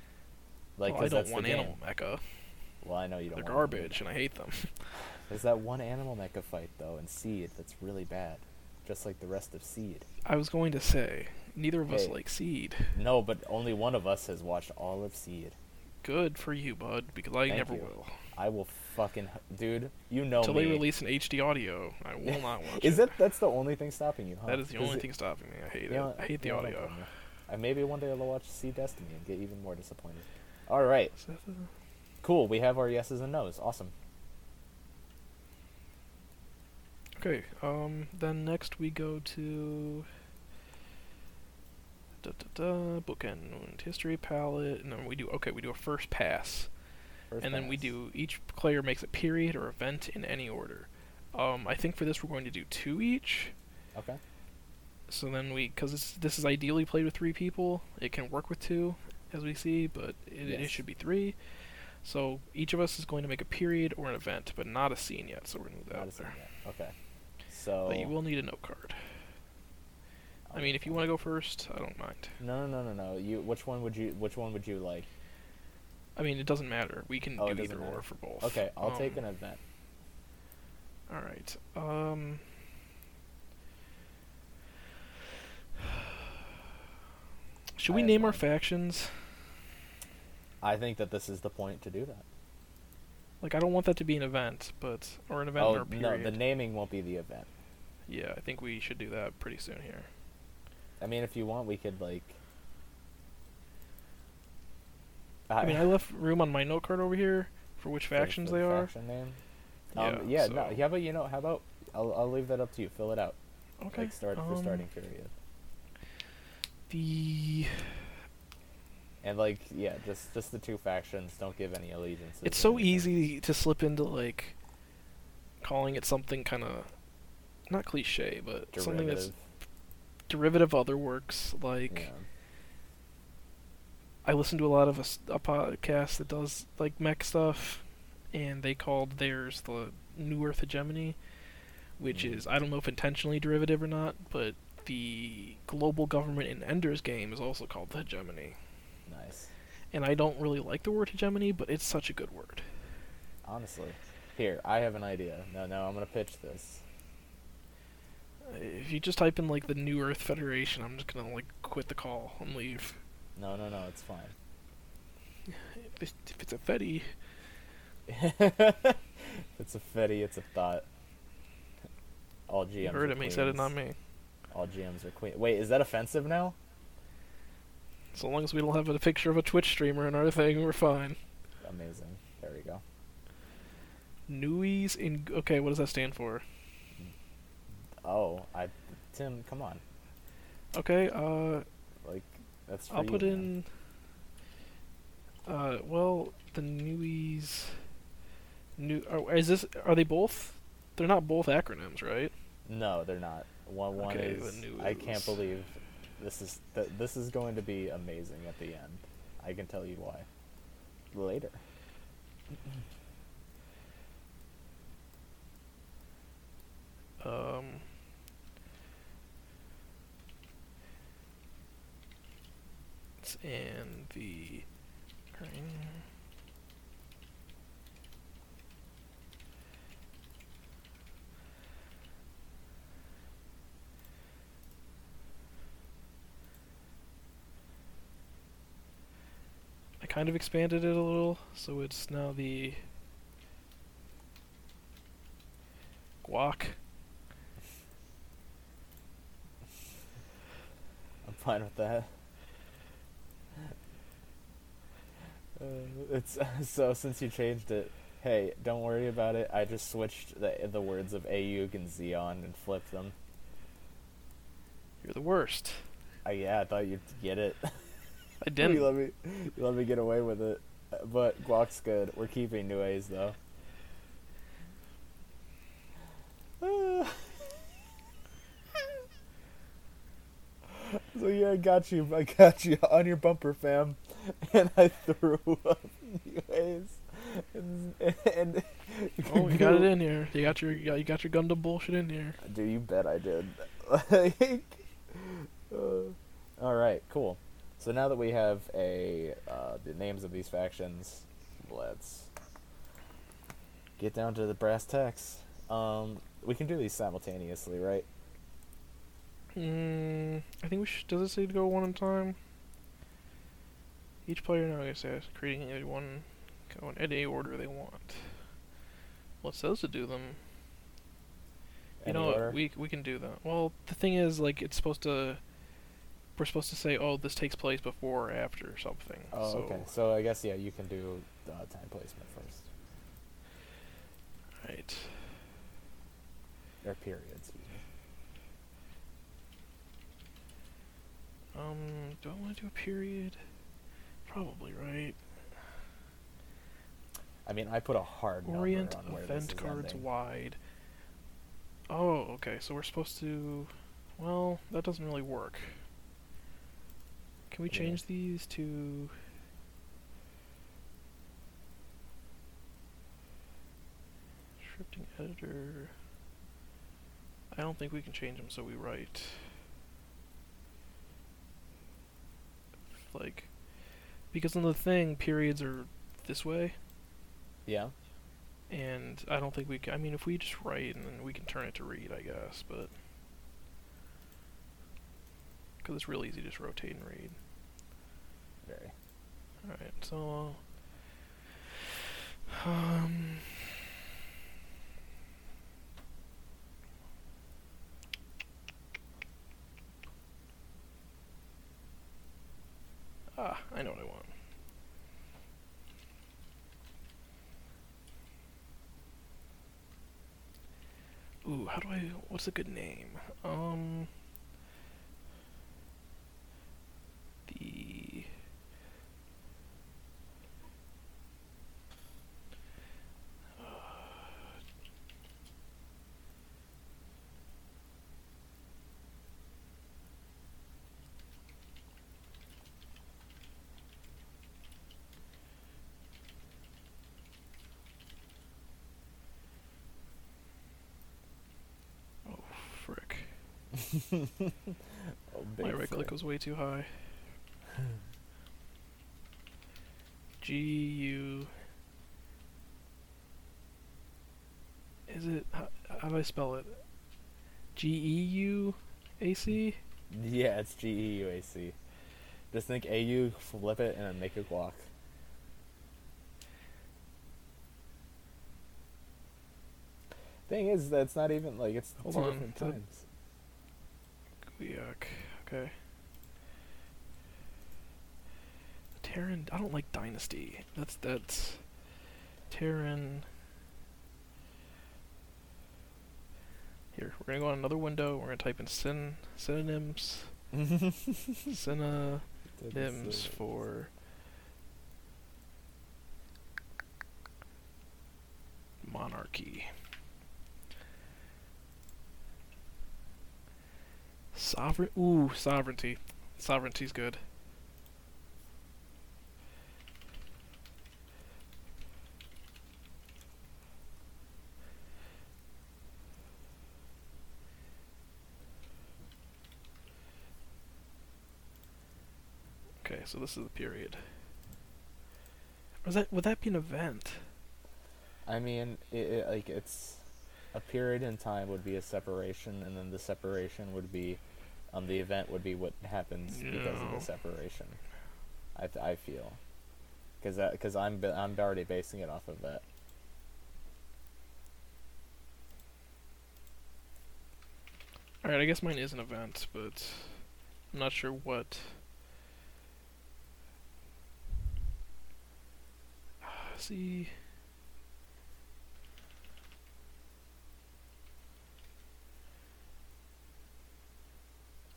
Like, Well, I 'cause don't want game. animal mecha. Well, I know you don't. They're garbage, and I hate them. [LAUGHS] There's that one animal mecha fight though in Seed that's really bad, just like the rest of Seed. I was going to say neither of us like Seed. No, but only one of us has watched all of Seed. Good for you, bud, because I Thank never you. will. I will fucking dude. You know Until me. they release an HD audio, I will not [LAUGHS] watch Is it. that that's the only thing stopping you? Huh? That is the 'Cause only it- thing stopping me. I hate You know, it. I hate the you know, don't audio. Uh, maybe one day I'll watch Seed Destiny and get even more disappointed. All right, cool. We have our yeses and nos. Awesome. Okay, um, then next we go to da, da, da, bookend history palette, and then we do okay. We do a first pass, First and then we do each player makes a period or event in any order. Um, I think for this we're going to do two each. Okay. So then we, because this this is ideally played with three people, it can work with two, as we see, but it, it should be three. So each of us is going to make a period or an event, but not a scene yet. So we're gonna move that Not out there. yet. Okay. So. But you will need a note card. I mean, if you want to go first, I don't mind. No, no, no, no, no. You. Which one would you? Which one would you like? I mean, it doesn't matter. We can Oh, do either matter. or for both. Okay, I'll take Um, an event. All right. Um. Should we name our factions? I think that this is the point to do that. Like, I don't want that to be an event, but or an event oh or a no, period. the naming won't be the event. yeah, I think we should do that pretty soon here. I mean, if you want, we could like. I mean, I left room on my note card over here for which factions for the they are. Faction name. Yeah. Um, yeah, no. so- How about you know? How about I'll I'll leave that up to you. Fill it out. Okay. Like start for um, starting period. The And like yeah, just just the two factions. Don't give any allegiances. it's so anything. easy to slip into like calling it something kind of not cliche, but something that's Derivative. derivative of other works. Like yeah. I listen to a lot of a podcast that does like mech stuff, and they called theirs the New Earth Hegemony, which Mhm. is I don't know if intentionally derivative or not, but the global government in Ender's game is also called the Hegemony. Nice. And I don't really like the word hegemony, but it's such a good word. Honestly, here I have an idea. No, no, I'm gonna pitch this. If you just type in like the New Earth Federation, I'm just gonna like quit the call and leave. No, no, no, it's fine. If it's, if it's a Fetty, [LAUGHS] it's a fetty. It's a thought. All GMs. you heard are him. He said it, not me. All GMs are queen. Wait, is that offensive now? So long as we don't have a picture of a Twitch streamer in our thing, we're fine. Amazing. There we go. Nui's in. Okay, what does that stand for? Oh, I, Tim, come on. Okay, uh, that's. I'll you, put man. in. Uh, well, the Nui's. New. Oh, is this? Are they both? They're not both acronyms, right? No, they're not. One one Okay, is. I can't believe this is th- this is going to be amazing at the end. I can tell you why. Later. Um, in the. I kind of expanded it a little, so it's now the guac. I'm fine with that. Uh, it's [LAUGHS] so since you changed it. Hey, don't worry about it. I just switched the the words of Ayuk and Zeon and flipped them. You're the worst. I, yeah, I thought you'd get it. [LAUGHS] I didn't. let me, you let me get away with it. Uh, But guac's good. We're keeping new A's though. [LAUGHS] So yeah, I got you. I got you on your bumper, fam, [LAUGHS] and I threw up new A's. And, and Oh, [LAUGHS] you got it in here. You got your you got, you got your Gundam bullshit in here. Dude, you bet I did. [LAUGHS] like, uh, all right, cool. So now that we have a uh, the names of these factions, let's get down to the brass tacks. Um, we can do these simultaneously, right? Mm, I think we should. Does it say to go one at a time? Each player now gets asked creating a one go in any order they want. Well, it says to do them. You Any know, order? we we can do that. Well, the thing is, like, it's supposed to. We're supposed to say, oh, this takes place before or after something. Oh, so, okay. So I guess yeah, you can do uh, time placement first, Right. or period. Excuse. Um, do I want to do a period? Probably, right? I mean, I put a hard Orient on where this event cards ending. wide. Oh, okay. So we're supposed to. Well, that doesn't really work. Can we Yeah. change these to? Scripting editor. I don't think we can change them, so we write. Like, because on the thing, periods are this way. Yeah. And I don't think we can. I mean, if we just write and then we can turn it to read, I guess, but. Because it's real easy to just rotate and read. Very. Alright, so. uh, Um. Ah, I know what I want. Ooh, how do I? What's a good name? Um. The. Oh, frick. Oh, big [LAUGHS] My right click was way too high. [LAUGHS] G U. Is it? How, how do I spell it? G E U A C? Yeah, it's G E U A C. Just think AU, flip it, and then make it guac. Thing is, that's not even like it's Hold two on, different times. Guyak. Okay. Terran. I don't like Dynasty. That's that's. Terran. Here, we're gonna go on another window. We're gonna type in syn synonyms. [LAUGHS] Synonyms for monarchy. Sovereign. Ooh, sovereignty. Sovereignty's good. Okay, so this is the period. Was that would that be an event? I mean, it, it, like it's a period in time would be a separation, and then the separation would be um, the event would be what happens because of the separation. I th- I feel, because because I'm ba- I'm already basing it off of that. All right, I guess mine is an event, but I'm not sure what. [SIGHS] See.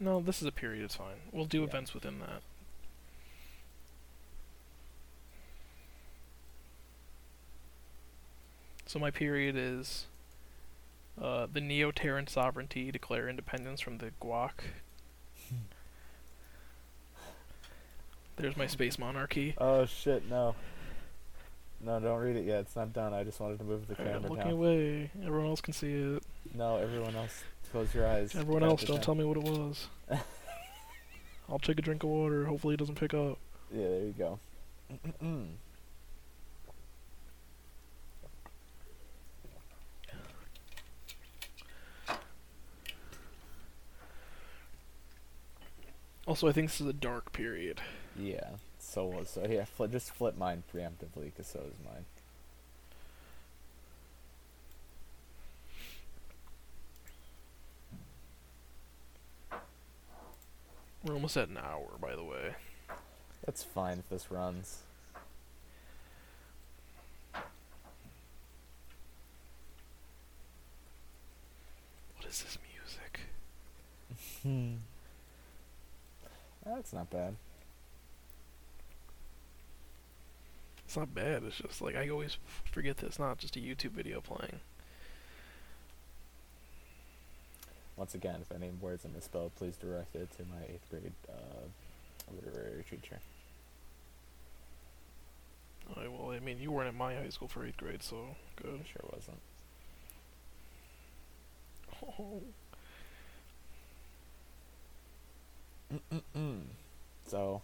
No, this is a period. It's fine. We'll do Yeah. events within that. So my period is uh, the Neo-Terran sovereignty declare independence from the Guac. [LAUGHS] There's my space monarchy. Oh shit! No. No, don't read it yet. It's not done. I just wanted to move the Alright, I'm looking down. away. Everyone else can see it. No, everyone else, close your eyes. Everyone else, don't tell me what it was. [LAUGHS] I'll take a drink of water. Hopefully, it doesn't pick up. Yeah, there you go. Also, I think this is a dark period. yeah. So was. so yeah, fli just flip mine preemptively, because so is mine. We're almost at an hour, by the way. That's fine if this runs. What is this music? Hmm. That's not bad. It's not bad. It's just like I always forget that it's not just a YouTube video playing. Once again, if any words are misspelled, please direct it to my eighth grade uh, literary teacher. I well, I mean, you weren't at my high school for eighth grade, so good. Sure wasn't. Oh. Mm-mm-mm. So,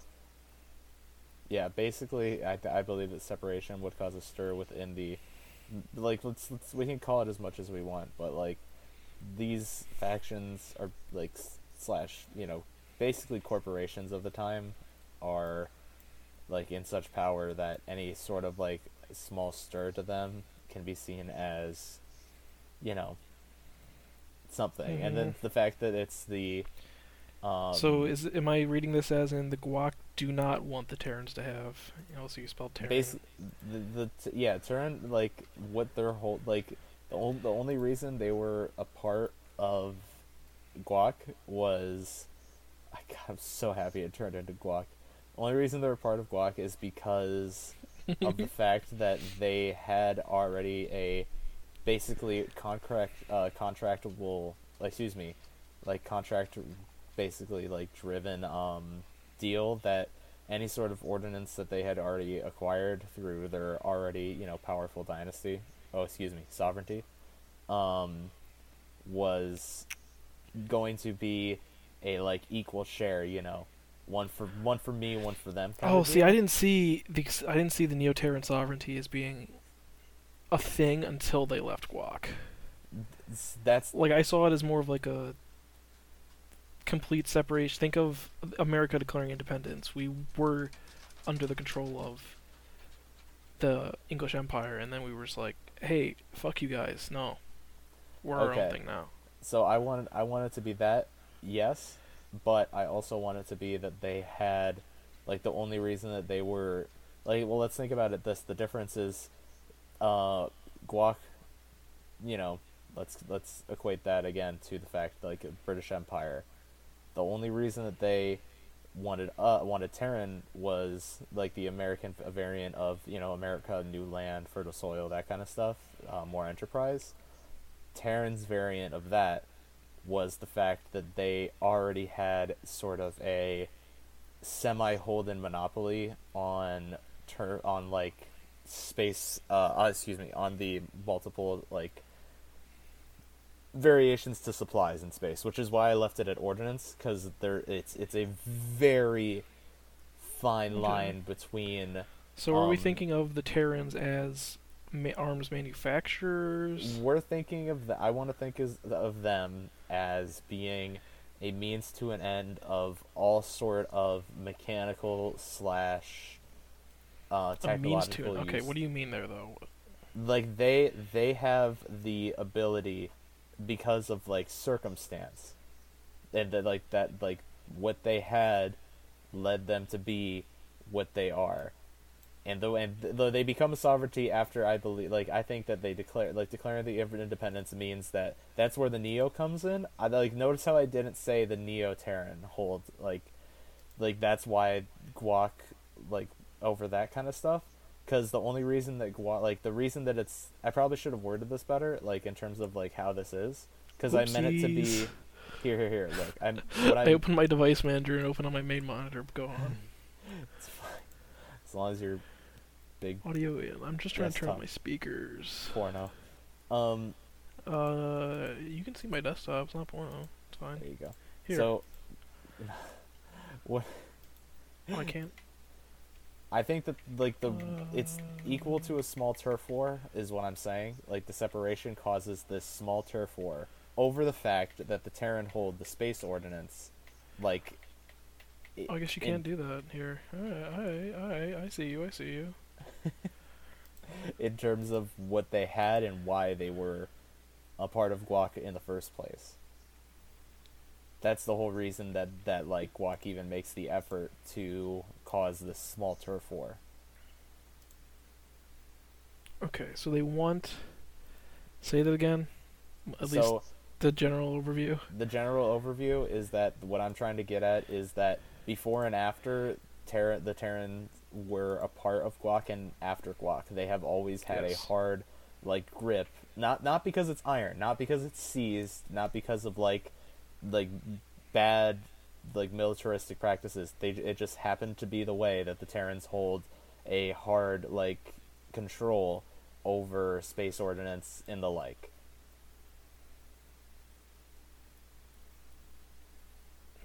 yeah, basically, I, I believe that separation would cause a stir within the, like, let's, let's we can call it as much as we want, but like, these factions are like slash you know basically corporations of the time are like in such power that any sort of like small stir to them can be seen as you know something and then Mhm. the fact that it's the um, so is am I reading this as in the Guac do not want the Terrans to have? You know, so you spelled Terran. Basi- the, the yeah, Turin like what their whole like the, the only reason they were a part of Guac was I, I'm so happy it turned into Guac. The only reason they were part of Guac is because of the [LAUGHS] fact that they had already a basically contract uh, contractable excuse me like contract basically like driven um deal that any sort of ordinance that they had already acquired through their already you know powerful dynasty oh excuse me sovereignty um was going to be a like equal share you know one for one for me one for them Oh, see. I didn't see the I didn't see the Neo-Terran sovereignty as being a thing until they left Guac. That's Like I saw it as more of like a complete separation. Think of America declaring independence. We were under the control of the English Empire, and then we were just like, "Hey, fuck you guys! No, we're our own thing now." so I wanted I wanted to be that yes, but I also wanted to be that they had like the only reason that they were like well let's think about it this the difference is uh guac you know let's let's equate that again to the fact like British Empire the only reason that they wanted uh wanted Terran was like the American variant of you know America new land fertile soil that kind of stuff uh, more enterprise. Terran's variant of that was the fact that they already had sort of a semi-holden monopoly on ter- on like space uh, uh excuse me on the multiple like variations to supplies in space which is why I left it at ordnance cuz there it's it's a very fine Okay. line between So are we Um, thinking of the Terrans as ma- arms manufacturers? we're thinking of the I want to think is of them as being a means to an end of all sort of mechanical slash uh, A means to technological it. Okay, what do you mean there though? like they they have the ability because of like circumstance. And that like that like what they had led them to be what they are. And though and though they become a sovereignty after i believe like i think that they declare like declaring the independence means that that's where the neo comes in. I like notice how i didn't say the neo terran hold like like that's why guac like over that kind of stuff because the only reason that guac like the reason that it's i probably should have worded this better like in terms of like how this is because i meant it to be here here here look i'm [LAUGHS] what I i open my device manager and open on my main monitor. Go [LAUGHS] on. it's fine as long as you're big Audio in. I'm just trying to turn on my speakers. porno um Uh, you can see my desktop. It's not porno. It's fine. there you go Here. so [LAUGHS] what Oh, I can't. I think that like the it's Uh, equal to a small turf war is what I'm saying. Like the separation causes this small turf war over the fact that the Terran hold the space ordinance, like. i- Oh, I guess you can't do that here. I, I, I, I see you. I see you. [LAUGHS] in terms of what they had and why they were a part of Guac in the first place. That's the whole reason that that like Guac even makes the effort to cause this small turf war. Okay, so they want. Say that again. At least the general overview. the general overview is that what I'm trying to get at is that before and after Terra, the Terrans were a part of Guac and after Guac, they have always had Yes. a hard like grip. Not not because it's iron, not because it's seized, not because of like like bad like militaristic practices. They it just happened to be the way that the Terrans hold a hard like control over space ordnance and the like.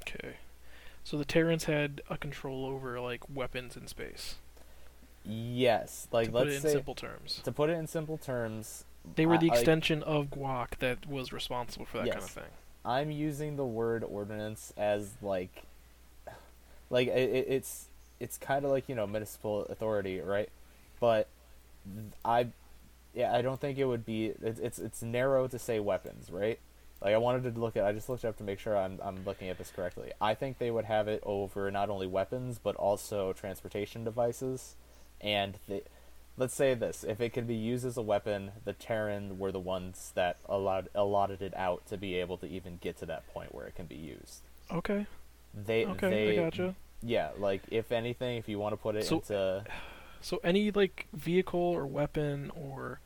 Okay. So the Terrans had a control over like weapons in space. Yes, like to let's put it in say simple terms. to put it in simple terms, They were the like, extension of Guac that was responsible for that kind of thing. I'm using the word ordinance as like, like it, it- it's it's kind of like you know municipal authority, right? But I, yeah, I don't think it would be. It's it's it's narrow to say weapons, right? Like I wanted to look at. I just looked up to make sure I'm I'm looking at this correctly. I think they would have it over not only weapons but also transportation devices, and the. Let's say this: if it could be used as a weapon, the Terran were the ones that allowed allotted it out to be able to even get to that point where it can be used. Okay. They, Okay, they, I gotcha. Yeah, like if anything, if you want to put it So- into, So any like vehicle or weapon or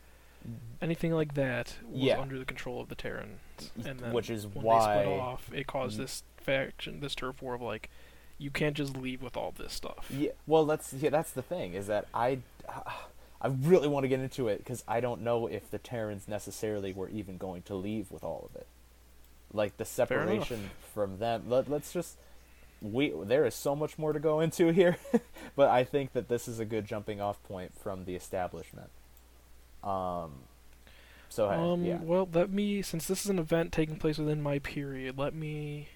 anything like that was Yeah. under the control of the Terrans, and then which is when why they split off, it caused Mm. this faction, this turf war of like, you can't just leave with all this stuff. Yeah, well, that's yeah, that's the thing is that I, I really want to get into it because I don't know if the Terrans necessarily were even going to leave with all of it. Like the separation from them. Let, let's just we there is so much more to go into [LAUGHS] here, but I think that this is a good jumping off point from the establishment. Um. So hey, Um. yeah. Well, let me, since this is an event taking place within my period, let me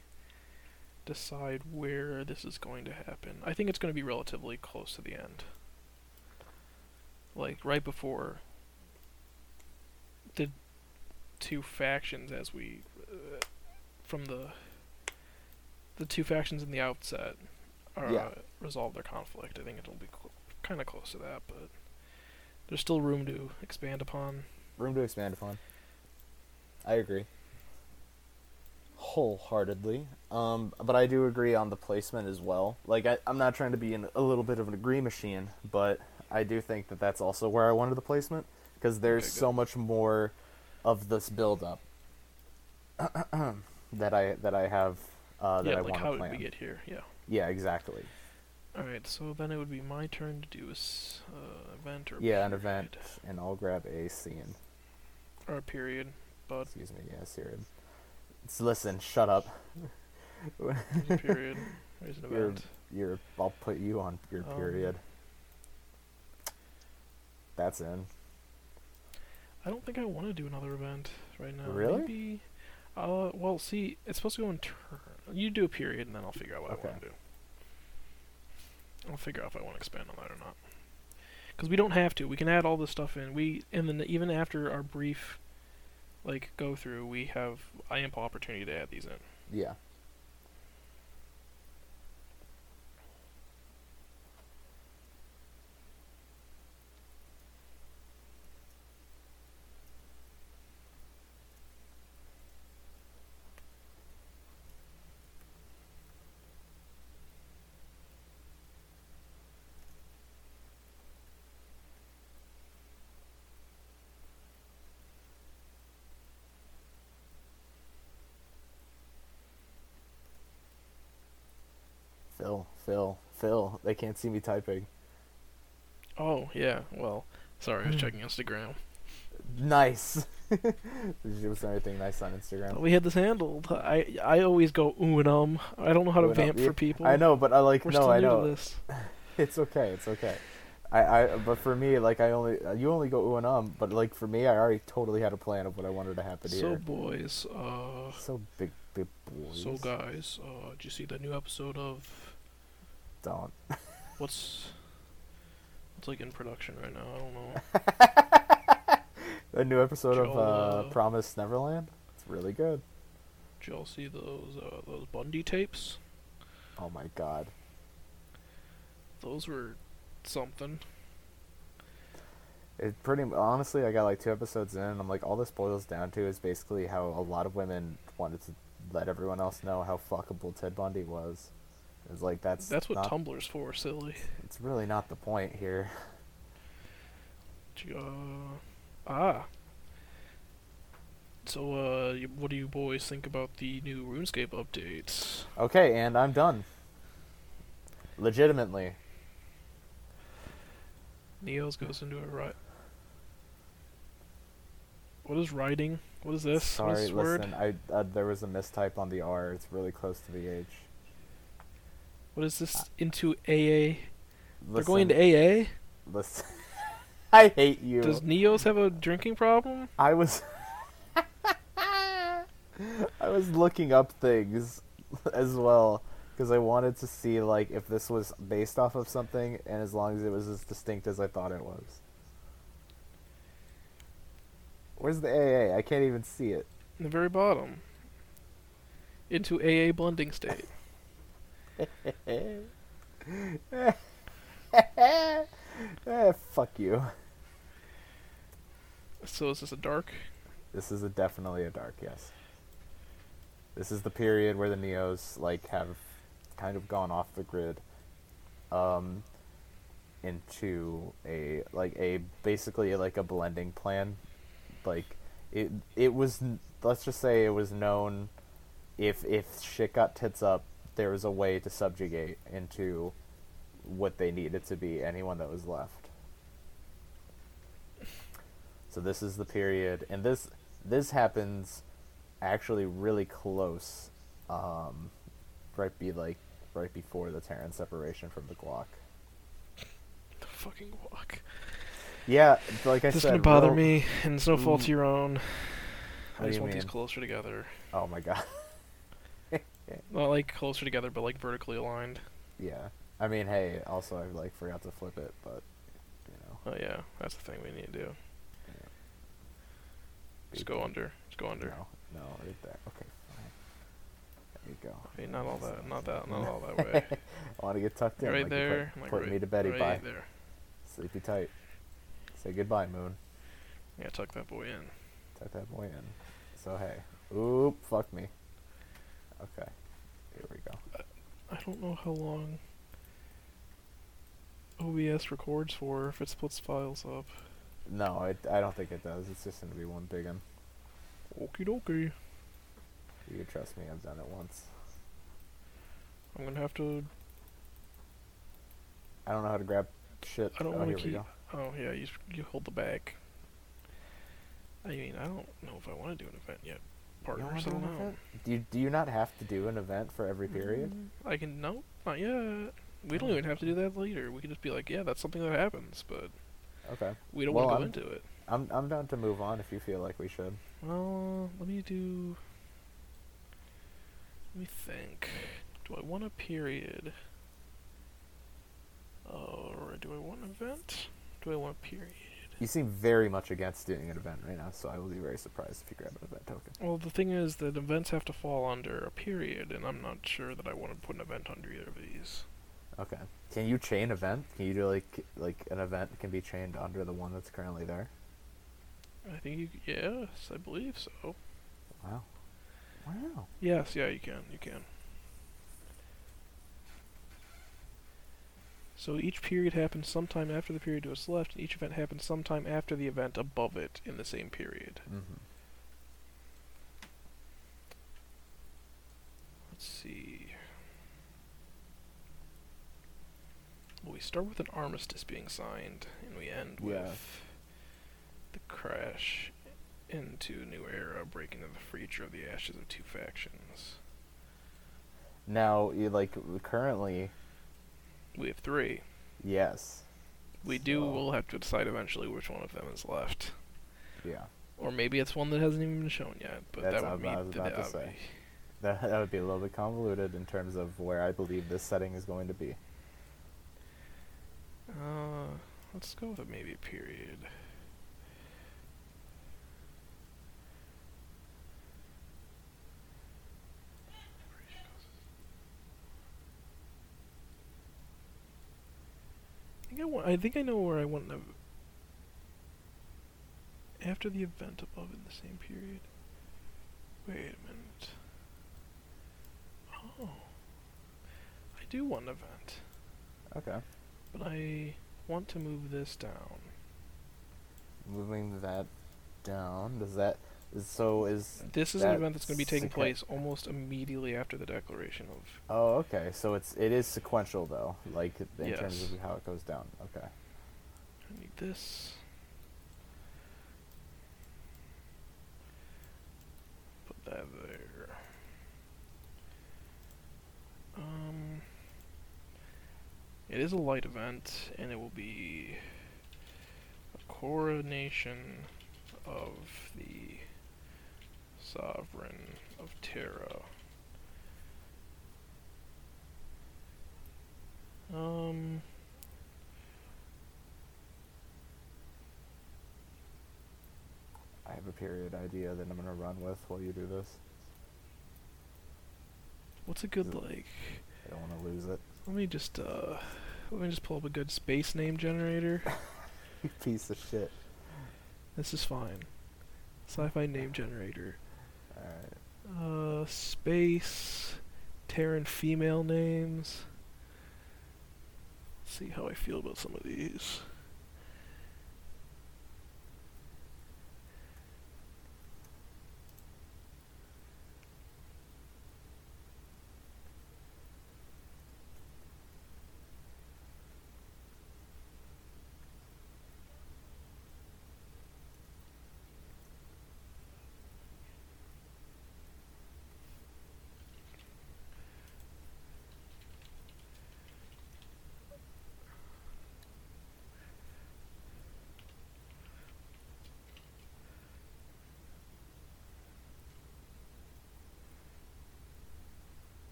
decide where this is going to happen. I think it's going to be relatively close to the end, like right before the two factions, as we uh, from the the two factions in the outset are Yeah. uh, resolve their conflict. I think it'll be cl- kind of close to that, but there's still room to expand upon. room to expand upon. I agree. Wholeheartedly. Um, but I do agree on the placement as well. Like, I, I'm not trying to be in a little bit of an agree machine, but I do think that that's also where I wanted the placement because there's Okay, so much more of this build up [CLEARS THROAT] that I that I have uh, that yeah, I like want how to did plan. we get here? Yeah. Yeah, exactly. All right, so then it would be my turn to do a uh, event or Yeah, an event, and I'll grab a scene. or a period, but Excuse me. Yeah, Syrian. Listen, shut up. there's period. Raise an [LAUGHS] You're- You're. I'll put you on your Um, period. That's in. I don't think I want to do another event right now. Really? Maybe. Uh, well, see, it's supposed to go in turn. You do a period, and then I'll figure out what Okay. I want to do. I'll figure out if I want to expand on that or not. Because we don't have to. We can add all this stuff in. We and then even after our brief, like go through, we have ample opportunity to add these in. Yeah. Phil, Phil. They can't see me typing. Oh yeah. Well, sorry, I was Hmm. checking Instagram. Nice. Was there anything nice on Instagram? We had this handled. I I always go ooh and um. I don't know how to Ooh um. vamp for people. I know, but I like We're no, I know. [LAUGHS] It's okay. It's okay. I, I but for me, like I only you only go ooh and um, but like for me, I already totally had a plan of what I wanted to happen So here. boys, uh, So big, big boys. so guys, uh, did you see the new episode of Don't. what's what's like in production right now? I don't know. [LAUGHS] A new episode of Joel, uh, uh, Promised Neverland. It's really good. Did y'all see those uh, those Bundy tapes? Oh my god. Those were something. It pretty honestly, I got like two episodes in, and I'm like, all this boils down to is basically how a lot of women wanted to let everyone else know how fuckable Ted Bundy was. It's like that's That's what not, Tumblr's for, silly. It's really not the point here. Uh, ah. So, uh, what do you boys think about the new RuneScape updates? Okay, and I'm done. Legitimately. Neos goes into a rut. What is writing? What is this? Sorry, is this word? listen. I uh, there was a mistype on the R. It's really close to the H. What is this? Uh, Into AA? They're going to AA? Listen. [LAUGHS] I hate you. Does Neos have a drinking problem? I was [LAUGHS] I was looking up things as well because I wanted to see like if this was based off of something and as long as it was as distinct as I thought it was. Where's the AA? I can't even see it. In the very bottom. Into AA blending state. Eh, fuck you. So is this a dark? This is a definitely a dark yes. This is the period where the Neos like have kind of gone off the grid, um, into a like a basically like a blending plan, like it it was let's just say it was known, if if shit got tits up, there was a way to subjugate into, what they needed to be anyone that was left. So this is the period, and this this happens actually really close, um, right be like right before the Terran separation from the Glock. The fucking walk. Yeah, like I said, This gonna bother me, and it's no fault Mm. of your own. I just you want these closer together. Oh my god. [LAUGHS] Not like closer together, but like vertically aligned. Yeah, I mean, hey, also I like forgot to flip it, but you know, Oh yeah, that's the thing we need to do. Yeah. Just go under. Just go under. No, no, right there. Okay, fine. There you go. Okay, not all that. Not that. Not all that way. [LAUGHS] I want to get tucked in. right like there. Put, like put right, me to bed. right Bye. there. Sleepy tight. Say goodbye, Moon. Yeah, tuck that boy in. Tuck that boy in. So hey. Oop, fuck me. Okay. Here we go. I don't know how long OBS records for if it splits files up. No, it, I don't think it does. It's just gonna be one big one. Okie dokie. You can trust me. I've done it once. I'm gonna have to. I don't know how to grab shit. I don't oh, wanna keep- Oh yeah, you you hold the bag. I mean, I don't know if I want to do an event yet. You don't do don't an event? Do you do you not have to do an event for every period? Mm, I can no, not yet. We don't even have to do that later. We can just be like, yeah, that's something that happens, but Okay. we don't Well, want to go I'm- into it. I'm I'm down to move on if you feel like we should. Well, let me do. Let me think. Do I want a period? Or do I want an event? Do I want a period? You seem very much against doing an event right now, so I will be very surprised if you grab an event token. Well, the thing is that events have to fall under a period, and I'm not sure that I want to put an event under either of these. Okay. Can you chain event? Can you do like like an event can be chained under the one that's currently there? I think you. Yes, I believe so. Wow. Wow. Yes, yeah, you can. You can. So each period happens sometime after the period to its left, and each event happens sometime after the event above it in the same period. Mm-hmm. Let's see. Well, we start with an armistice being signed, and we end Yeah. with the crash into a new era, breaking of the future of the ashes of two factions. Now, you like currently, We have three. yes. We do. We'll have to decide eventually which one of them is left, Yeah. or maybe it's one that hasn't even been shown yet. But That's that would mean I was that about to say. That that would be a little bit convoluted in terms of where I believe this setting is going to be. be- Uh, let's go with a maybe period. Think I want. I think I know where I want to. After the event above in the same period. Wait a minute. Oh. I do want an event, Okay. but I want to move this down. Moving that down. Does that so is This is an event that's going to be taking sequen- place almost immediately after the declaration of. Oh, okay. So it's it is sequential though, like in terms of how it goes down. Okay. I need this. Put that there. Um, it is a light event, and it will be a coronation of the sovereign of Terra. Um. I have a period idea that I'm gonna run with while you do this. What's a good like? I don't want to lose it. Let me just uh, let me just pull up a good space name generator. [LAUGHS] Piece of shit. this is fine. Sci-fi name generator. Uh, space, Terran female names. Let's see how I feel about some of these.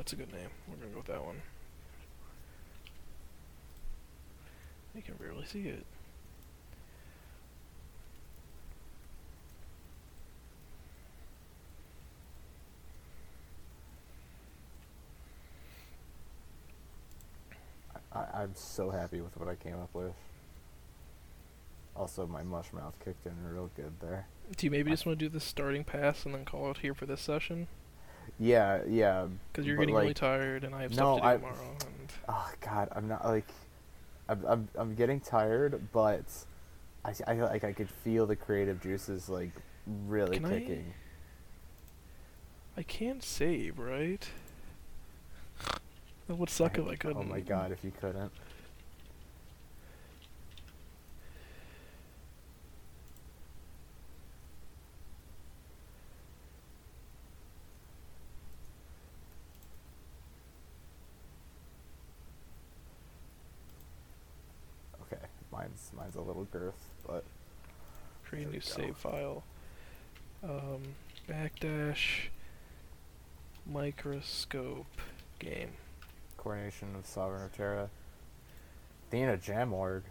That's a good name. We're gonna go with that one. You can barely see it. I, I'm so happy with what I came up with. Also, my mush mouth kicked in real good there. Do you maybe just want to do the starting pass and then call it here for this session? Yeah, yeah. Because you're getting really tired and I have no, stuff to do I- tomorrow. And Oh God, I'm not like, I'm I'm, I'm getting tired, but I I like I could feel the creative juices like really Can I- kicking. I can't save, right? That would suck if I couldn't. Oh my god, if you couldn't. Okay, mine's mine's a little girth, but Create a There we new save file. Um, backdash microscope game. coordination of Sovereign of Terra. Athena Jamorg.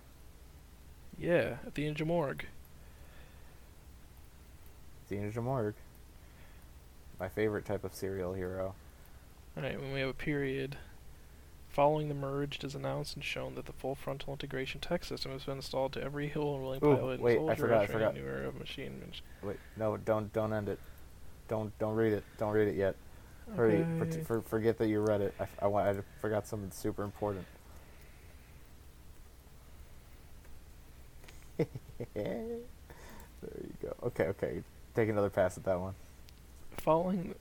Yeah, Athena Jamorg. Athena Jamorg. My favorite type of serial hero. Alright, when we have a period. Following the merge, it is announced and shown that the full frontal integration tech system has been installed to every hill and willing Ooh, pilot and wait, I soldier forgot, I forgot. new era of machine. Wait, no, don't don't end it. Don't don't read it. Don't read it yet. Hurry, for, Okay. for, forget that you read it. I, I, I forgot something super important. [LAUGHS] there you go. Okay, okay. Take another pass at that one. Following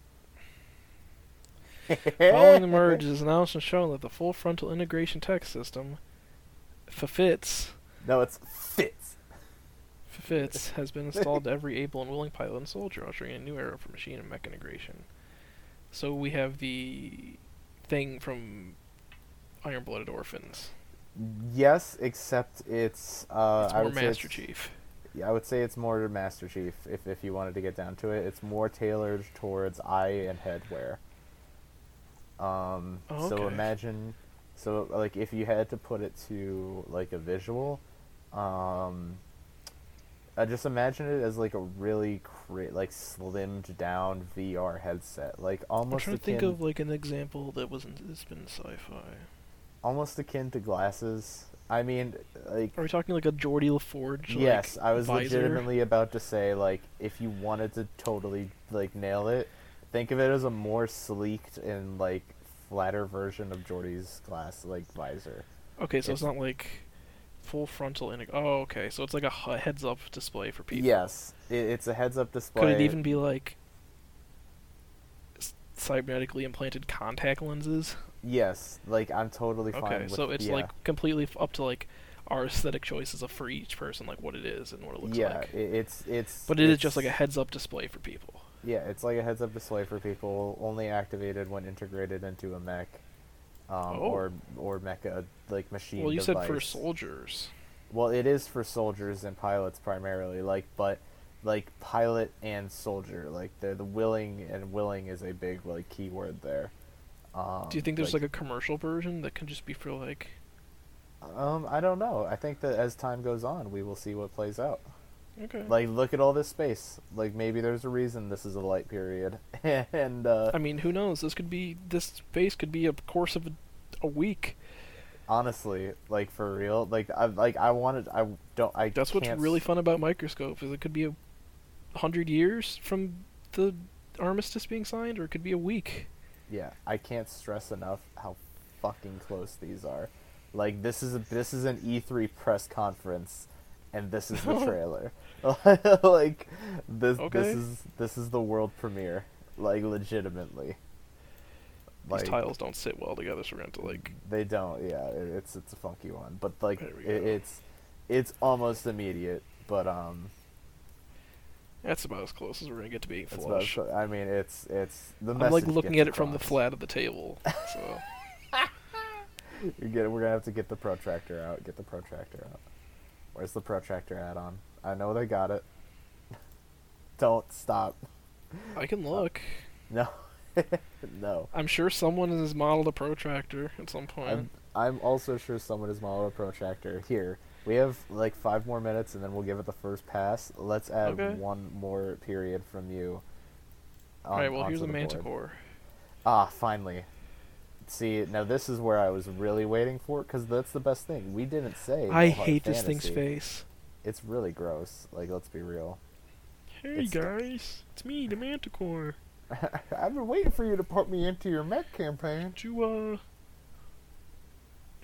[LAUGHS] Following the [LAUGHS] merge, it is announced and shown that the full frontal integration tech system, FFITS, No, it's fits. FFITS [LAUGHS] has been installed to every able and willing pilot and soldier, ushering in a new era for machine and mech integration. So we have the thing from Iron Blooded Orphans. Yes, except it's. Uh, it's I more Master it's- Chief. Yeah, I would say it's more Master Chief if if you wanted to get down to it. It's more tailored towards eye and head wear. Um, Oh, so imagine, so like if you had to put it to like a visual, um, I just imagine it as like a really cra- like slimmed down VR headset, like I'm almost trying to think of like an example that wasn't has been sci-fi. almost akin to glasses. I mean, like Are we talking like a Geordi La Forge? Like, yes, I was visor? legitimately about to say like if you wanted to totally like nail it, think of it as a more sleeked and like flatter version of Geordi's glass like visor. Okay, so it's, it's- not like full frontal integ. Oh, okay, so it's like a hu- heads-up display for people. Yes, it, it's a heads up display. Could it even be like cybernetically implanted contact lenses? Yes, like I'm totally fine. Okay, with, so it's yeah. like completely f- up to like our aesthetic choices of for each person, like what it is and what it looks yeah, like. it, it's it's. But it is it's- just like a heads-up display for people. Yeah, it's like a heads up display for people, only activated when integrated into a mech, um, Oh. or or mecha like machine. well, you said for soldiers. Well, it is for soldiers and pilots primarily, like, but like pilot and soldier, like the the willing and willing is a big like keyword there. Um, Do you think there's like, a commercial version that can just be for like? Um, I don't know. I think that as time goes on, we will see what plays out. Okay. Like, look at all this space. Like, maybe there's a reason this is a light period, [LAUGHS] and uh, I mean, who knows? This could be this space could be a course of a, a week. honestly, like for real, like I like I wanted. I don't. I. That's what's can't really s- fun about Microscope is it could be a hundred years from the armistice being signed, or it could be a week. Yeah, I can't stress enough how fucking close these are. Like this is a this is an E3 press conference, and this is the [LAUGHS] trailer. [LAUGHS] like this Okay. this is this is the world premiere. Like legitimately. These tiles don't sit well together, so we're going to like. They don't. Yeah, it, it's it's a funky one, but like it, it's it's almost immediate. But um, That's about as close as we're gonna get to being about, flush. I mean, it's it's the I'm like looking at it from the flat of the table. So [LAUGHS] You get it. We're gonna have to get the protractor out. Get the protractor out. Where's the protractor add-on? I know they got it. [LAUGHS] Don't stop. I can look. No, [LAUGHS] no. I'm sure someone has modeled a protractor at some point. I'm I'm also sure someone has modeled a protractor. Here, we have like five more minutes, and then we'll give it the first pass. Let's add Okay. one more period from you. on- Alright, well here's a onto the board. manticore. Ah, finally. See, now this is where I was really waiting for, because that's the best thing. We didn't say. I hate this thing's face. It's really gross. Like, let's be real. Hey It's- guys, it's me, the manticore. [LAUGHS] I've been waiting for you to put me into your mech campaign. Did you uh did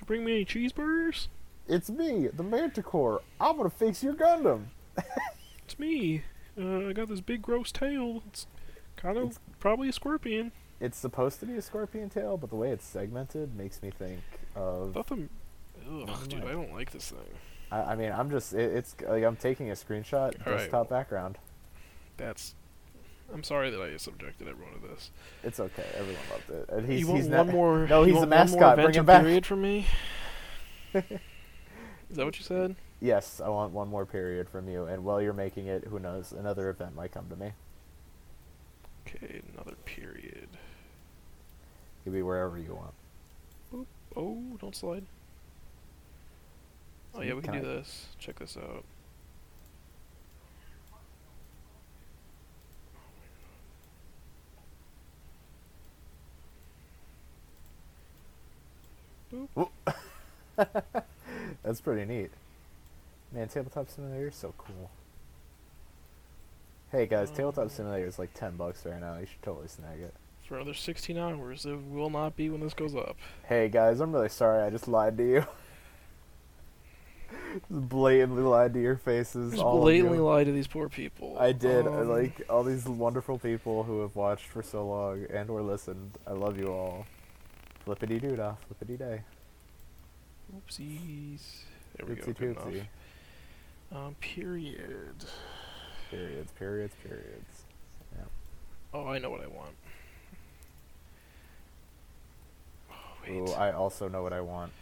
you bring me any cheeseburgers? It's me, the Manticore. I'm gonna fix your Gundam. [LAUGHS] It's me. Uh, I got this big gross tail. It's kind of It's- probably a scorpion. it's supposed to be a scorpion tail, but the way it's segmented makes me think of. them. Ugh, dude. I don't like this thing. I, I mean, I'm just it, it's like I'm taking a screenshot Alright. desktop background. That's. I'm sorry that I subjected everyone to this. It's okay. Everyone loved it. And he's you want he's one more? no, he's a want one more mascot. Bring him back. period from me. [LAUGHS] Is that what you said? Yes, I want one more period from you. And while you're making it, who knows? Another event might come to me. Okay, another period. Could be wherever you want. Oh, don't slide. Oh yeah, we can can do I- this. Check this out. [LAUGHS] That's pretty neat. Man, Tabletop Simulator is so cool. Hey guys, Tabletop Um, Simulator is like ten bucks right now. You should totally snag it. For another 16 hours, it will not be when this goes up. Hey guys, I'm really sorry. I just lied to you. [LAUGHS] blatantly lied to your faces. Just all blatantly you. lie to these poor people. I did. I Um, like all these wonderful people who have watched for so long and or listened. I love you all. Flippity doodah, flippity day. Oopsies. There we go. Oopsie Good toopsie. Um, period. Periods, periods, periods. Yeah. Oh, I know what I want. Oh, wait. Ooh, I also know what I want.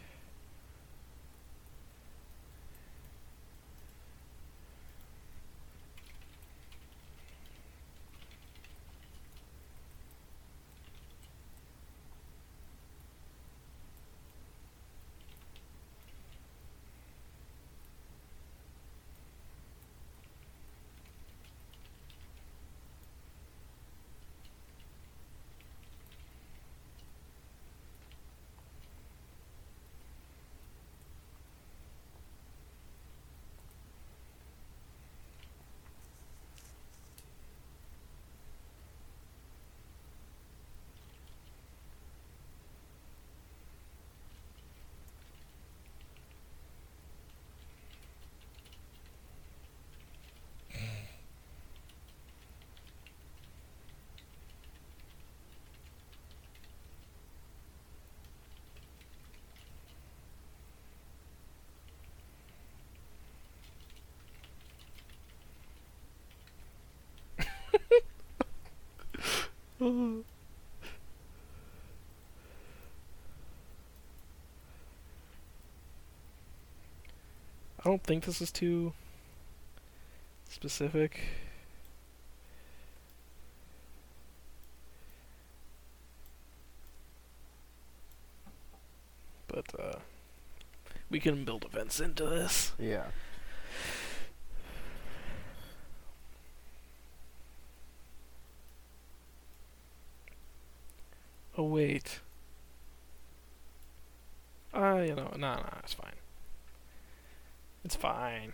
I don't think this is too specific. But uh we can build events into this. Yeah. Oh wait. Ah, you know, nah, nah, it's fine. It's fine.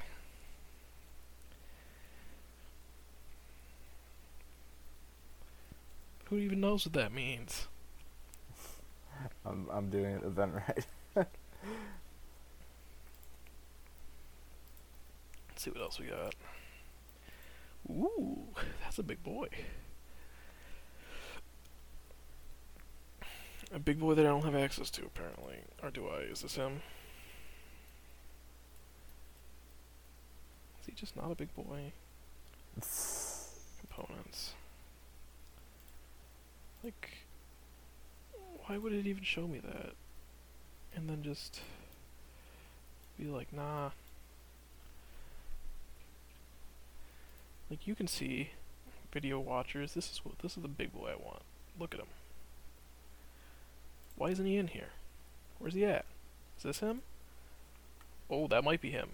Who even knows what that means? I'm I'm doing it event right. [LAUGHS] Let's see what else we got. Ooh, that's a big boy. A big boy that I don't have access to, apparently. Or do I? Is this him? He just not a big boy? Components. Like, why would it even show me that? And then just be like, nah. Like you can see, video watchers. This is what this is the big boy I want. Look at him. Why isn't he in here? Where's he at? Is this him? Oh, that might be him.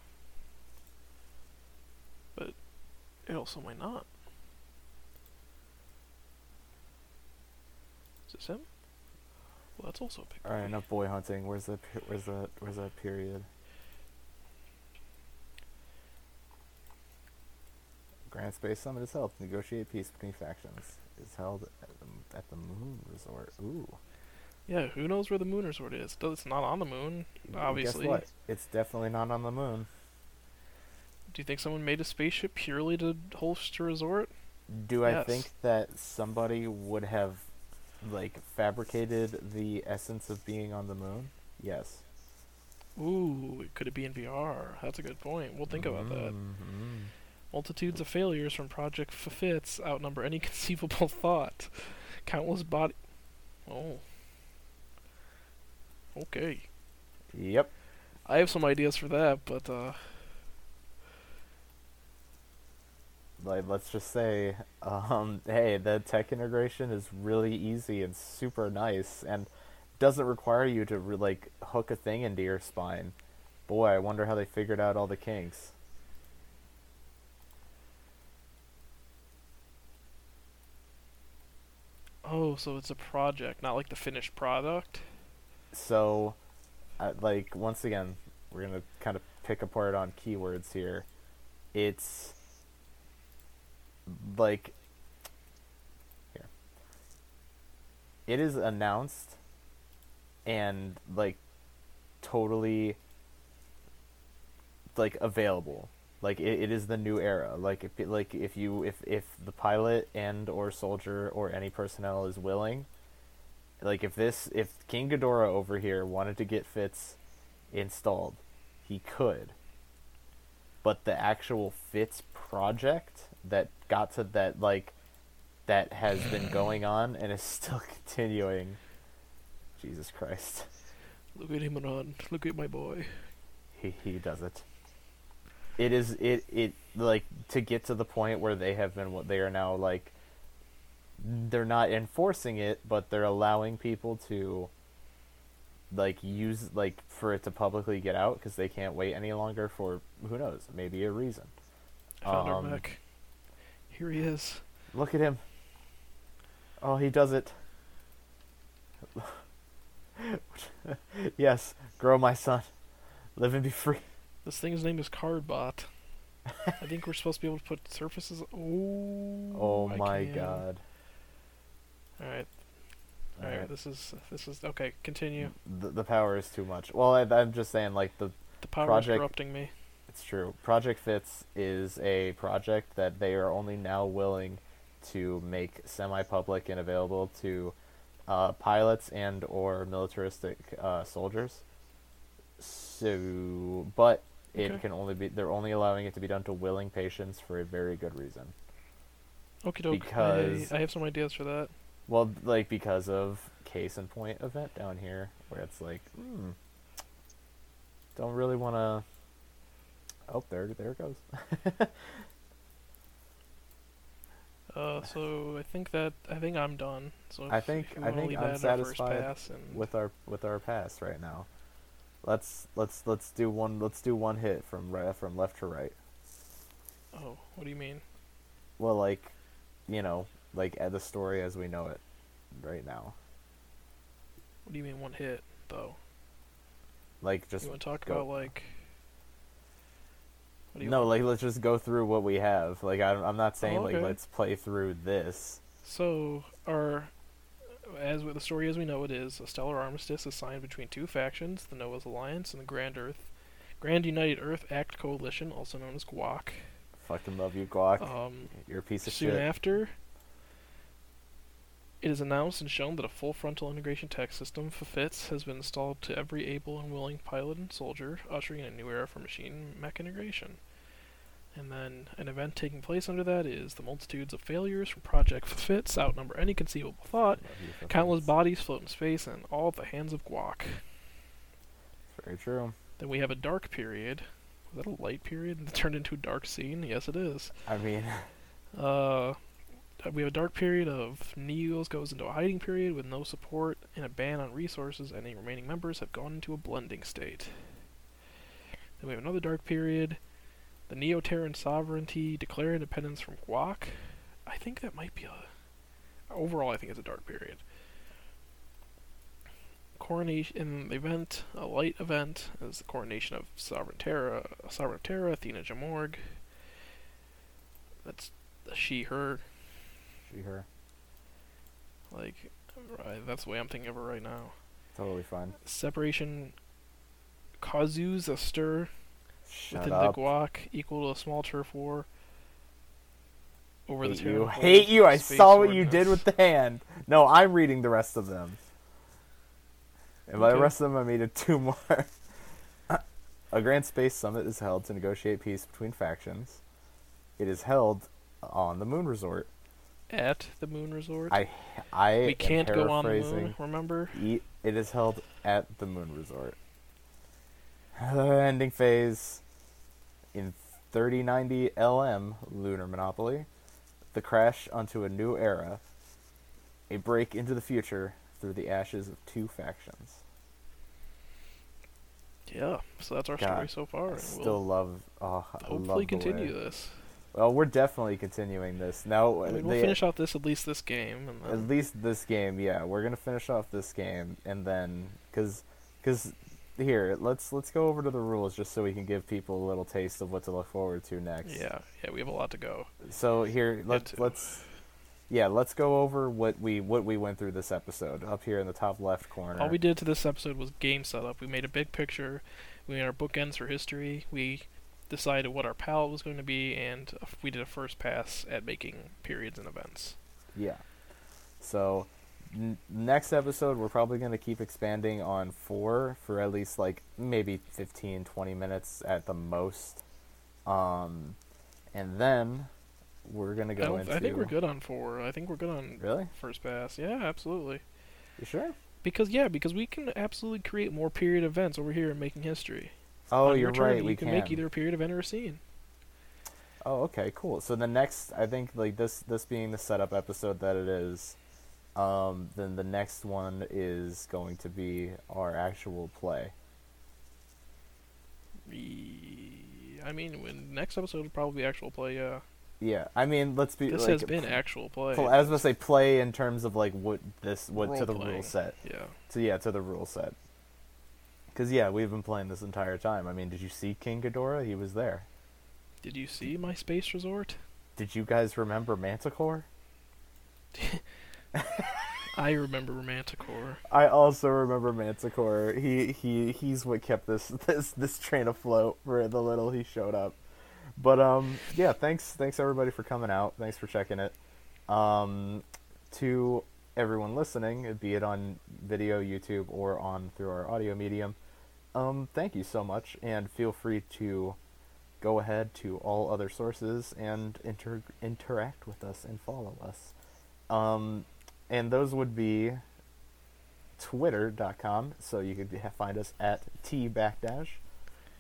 But it also might not. Is this him? Well, that's also a big. All right, enough boy hunting. Where's the where's the where's that period? Grand Space Summit is held to negotiate peace between factions. Is held at the, at the Moon Resort. Ooh. Yeah, who knows where the moon resort is? Does- It's not on the moon, obviously. Guess what? It's definitely not on the moon. Do you think someone made a spaceship purely to host a resort? Do I think that somebody would have like fabricated the essence of being on the moon? Yes. Ooh, could it be in VR? That's a good point. We'll think about that. Mhm. Multitudes of failures from Project Fits outnumber any [LAUGHS] conceivable thought. Countless body. Oh. Okay. Yep. I have some ideas for that, but uh, Like let's just say, um, hey, the tech integration is really easy and super nice, and doesn't require you to re- like hook a thing into your spine. Boy, I wonder how they figured out all the kinks. oh, so it's a project, not like the finished product. So, uh, like once again, we're gonna kind of pick apart on keywords here. It's like here. It is announced and like totally like available. Like it, it is the new era. Like if like if you if if the pilot and or soldier or any personnel is willing, like if this if King Ghidorah over here wanted to get FITS installed, he could. But the actual FITS project that got to that like that has been going on and is still [LAUGHS] continuing. Jesus Christ. Look at him run. Look at my boy. He he does it. It is it it like to get to the point where they have been what they are now like they're not enforcing it, but they're allowing people to like use like for it to publicly get out because they can't wait any longer for who knows maybe a reason. I found our Um, mech. Here he is. Look at him. Oh, he does it. [LAUGHS] yes, grow my son. Live and be free. This thing's name is Cardbot. I think we're supposed to be able to put surfaces. Oh. Oh my god. All right. All Alright. right. This is this is okay. Continue. The, the power is too much. Well, I, I'm just saying, like the The power Project- is corrupting me. It's true. Project Fits is a project that they are only now willing to make semi-public and available to uh, pilots and or militaristic uh, soldiers. So, but it Okay. can only be they're only allowing it to be done to willing patients for a very good reason. Doke. Because- I, I have some ideas for that. Well, like because of case in point event down here, where it's like, hmm, don't really want to. Oh, there, there it goes. [LAUGHS] Uh, so I think that I think I'm done. So I think- I think I'm that at our first satisfied pass and with our with our pass right now. Let's let's let's do one let's do one hit from right from left to right. oh, what do you mean? Well, like, you know, like at the story as we know it, right now. What do you mean one hit though? Like just you want to talk go- about like? What do you no, want? like let's just go through what we have. Like I, I'm not saying Oh, like let's play through this. So, our as with the story as we know it is, a stellar armistice is signed between two factions, the Noah's Alliance and the Grand Earth, Grand United Earth Act Coalition, also known as GUAC. Fucking love you, Guac. Um, You're a piece of soon shit. after, it is announced and shown that a full frontal integration tech system for FITS has been installed to every able and willing pilot and soldier, ushering in a new era for machine mech integration. And then an event taking place under that is the multitudes of failures from Project FITS outnumber any conceivable thought, Love you for countless bodies float in space, and all at the hands of Guac. Very true. Then we have a dark period. Was that a light period [LAUGHS] that turned into a dark scene? Yes, it is. I mean, Uh, we have a dark period of Neos goes into a hiding period with no support and a ban on resources. and Any remaining members have gone into a blending state. Then we have another dark period. The Neo Terran sovereignty declare independence from Guac. I think that might be a. Overall, I think it's a dark period. Coronation in the event, a light event, is the coronation of Sovereign Terra, Sovereign Terra, Athena Jamorg. That's she her she her. like right, that's the way I'm thinking of her right now. Totally fine. Separation causes a stir Shut within up. the guac equal to a small turf war. over the hate you. Hate you. I saw what you did with the hand. No, I'm reading the rest of them. And by the rest of them, I made mean two more. A grand space summit is held to negotiate peace between factions. It is held on the Moon Resort. At the Moon Resort. I, I we can't go on the moon. Remember? It is held at the Moon Resort. [SIGHS] The ending phase in 3090 LM Lunar Monopoly. The crash onto a new era. A break into the future through the ashes of two factions. Yeah. So that's our God, story so far. I still we'll love. Oh, I hopefully love continue this. Well, we're definitely continuing this now. I mean, they- we'll finish off this at least this game, and At least this game, yeah. We're gonna finish off this game, and then, cause, cause, here, let's let's go over to the rules just so we can give people a little taste of what to look forward to next. yeah, yeah, we have a lot to go. So here, let's let's, yeah, let's go over what we what we went through this episode up here in the top left corner. All we did to this episode was game setup. We made a big picture. We made our bookends for history. We decided what our palette was going to be, and we did a first pass at making periods and events. Yeah. So, n- next episode, we're probably going to keep expanding on four for at least like maybe 15, 20 minutes at the most. Um, and then we're going to go don't, into. I think we're good on four. I think we're good on Really? first pass. Yeah, absolutely. You sure? Because yeah, because we can absolutely create more period events over here in making history. Oh, you're right. You we can, make either a period event or a scene. Oh, okay, cool. So the next, I think, like this, this being the setup episode that it is, um, then the next one is going to be our actual play. I mean, when next episode will probably be actual play. Yeah, Yeah, I mean, let's be. this like, has been pl- actual play. pl- I was gonna say play in terms of like what this, what to the Role-playing. rule set. yeah. So yeah, to the rule set. Because yeah, we've been playing this entire time. I mean, did you see King Ghidorah? He was there. Did you see my space resort? Did you guys remember Manticore? [LAUGHS] I remember Romanticore. I also remember Manticore. He he he's what kept this [LAUGHS] this this train afloat for the little he showed up. But um yeah, thanks thanks everybody for coming out. Thanks for checking it. Um to everyone listening, be it on video, YouTube, or on through our audio medium, um thank you so much, and feel free to go ahead to all other sources and inter- interact with us and follow us. Um, and those would be twitter.com so you could ha- find us at t backdash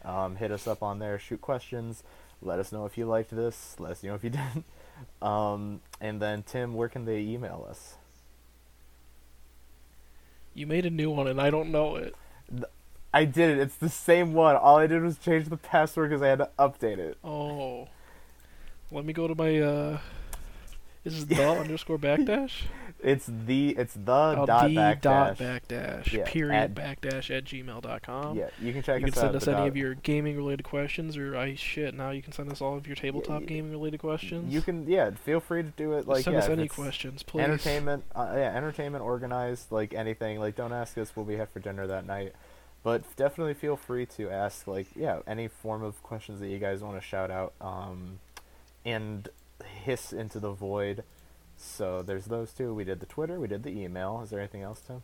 um, hit us up on there shoot questions let us know if you liked this let us know if you [LAUGHS] didn't um, and then tim where can they email us You made a new one and I don't know it. I did it it's the same one all i did was change the password because i had to update it Oh. Let me go to my uh is it [LAUGHS] the underscore backdash? it's the it's the Oh, dot the backdash dot backdash. Yeah, period at- backdash at gmail dot com. yeah you can check you can send out us any dot- of your gaming related questions or I shit, now you can send us all of your tabletop y- gaming related questions. you can yeah feel free to do it like send yeah, us any questions, please. entertainment uh, yeah entertainment organized like anything like don't ask us what we have for dinner that night but definitely feel free to ask like yeah any form of questions that you guys want to shout out um and hiss into the void. So there's those two. We did the twitter we did the email. Is there anything else tim?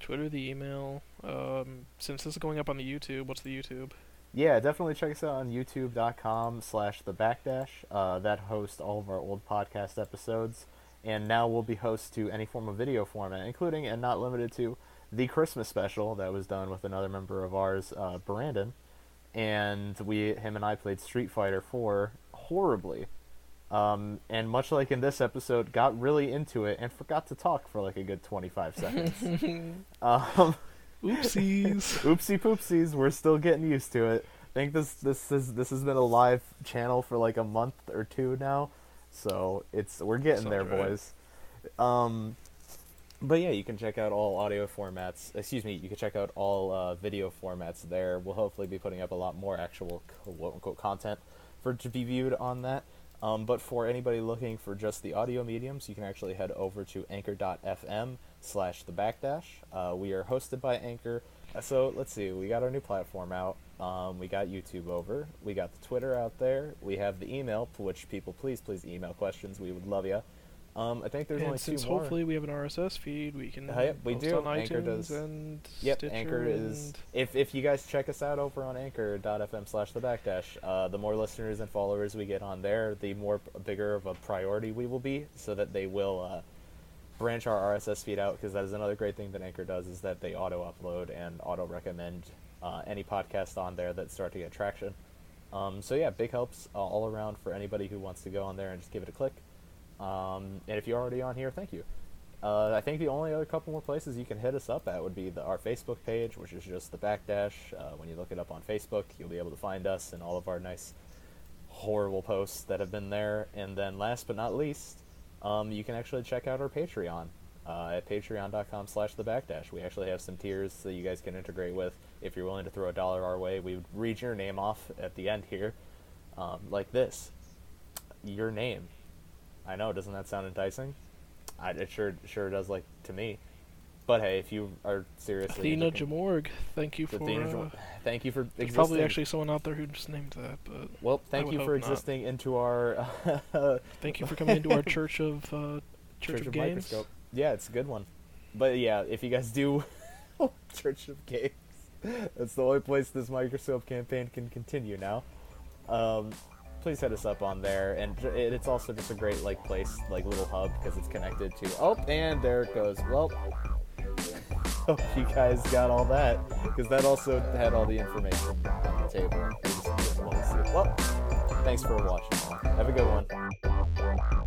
Twitter, the email. Um, since this is going up on the YouTube, what's the YouTube? yeah definitely check us out on youtube.com slash the backdash. Uh, that hosts all of our old podcast episodes. And now we'll be host to any form of video format including and not limited to the christmas special that was done with another member of ours uh, brandon and we him and i played street fighter 4 horribly um, and much like in this episode got really into it and forgot to talk for like a good 25 seconds [LAUGHS] um, Oopsies. [LAUGHS] oopsie poopsies we're still getting used to it i think this this is this has been a live channel for like a month or two now so it's we're getting there right. boys um but yeah you can check out all audio formats excuse me you can check out all uh, video formats there we'll hopefully be putting up a lot more actual quote unquote content for to be viewed on that um, but for anybody looking for just the audio mediums, you can actually head over to anchor.fm slash the backdash. Uh, we are hosted by Anchor, so let's see. We got our new platform out. Um, we got YouTube over. We got the Twitter out there. We have the email, which people please, please email questions. We would love you. Um, I think there's and only since two more. hopefully we have an RSS feed, we can Uh, yep, we do. on Anchor iTunes does- and Yep, Stitcher Anchor is. If if you guys check us out over on Anchor.fm slash the backdash, uh, the more listeners and followers we get on there, the more bigger of a priority we will be, so that they will uh, branch our RSS feed out. Because that is another great thing that Anchor does is that they auto upload and auto recommend uh, any podcast on there that start to get traction. Um, so yeah, big helps uh, all around for anybody who wants to go on there and just give it a click. Um, and if you're already on here, thank you. Uh, I think the only other couple more places you can hit us up at would be the, our Facebook page, which is just the Backdash. Uh, when you look it up on Facebook, you'll be able to find us and all of our nice, horrible posts that have been there. And then, last but not least, um, you can actually check out our Patreon uh, at patreon.com slash the Backdash. We actually have some tiers that you guys can integrate with. If you're willing to throw a dollar our way, we would read your name off at the end here, um, like this. Your name. I know, doesn't that sound enticing? I, it sure sure does like to me. But hey, if you are seriously Athena Jamorg, thank you for. Athena uh, Jam- thank you for there's existing. probably actually someone out there who just named that, but well, thank you for hope not. existing into our thank you for coming into our [LAUGHS] Church of uh, Church, of, Games. Microscope. Yeah, it's a good one. But yeah, if you guys do [LAUGHS] Church of Games, [LAUGHS] that's the only place this microscope campaign can continue now. Um, please hit us up on there, and it's also just a great like place, like little hub because it's connected to. Oh, and there it goes. Well, [LAUGHS] hope you guys got all that because that also had all the information on the table. Well, thanks for watching. Have a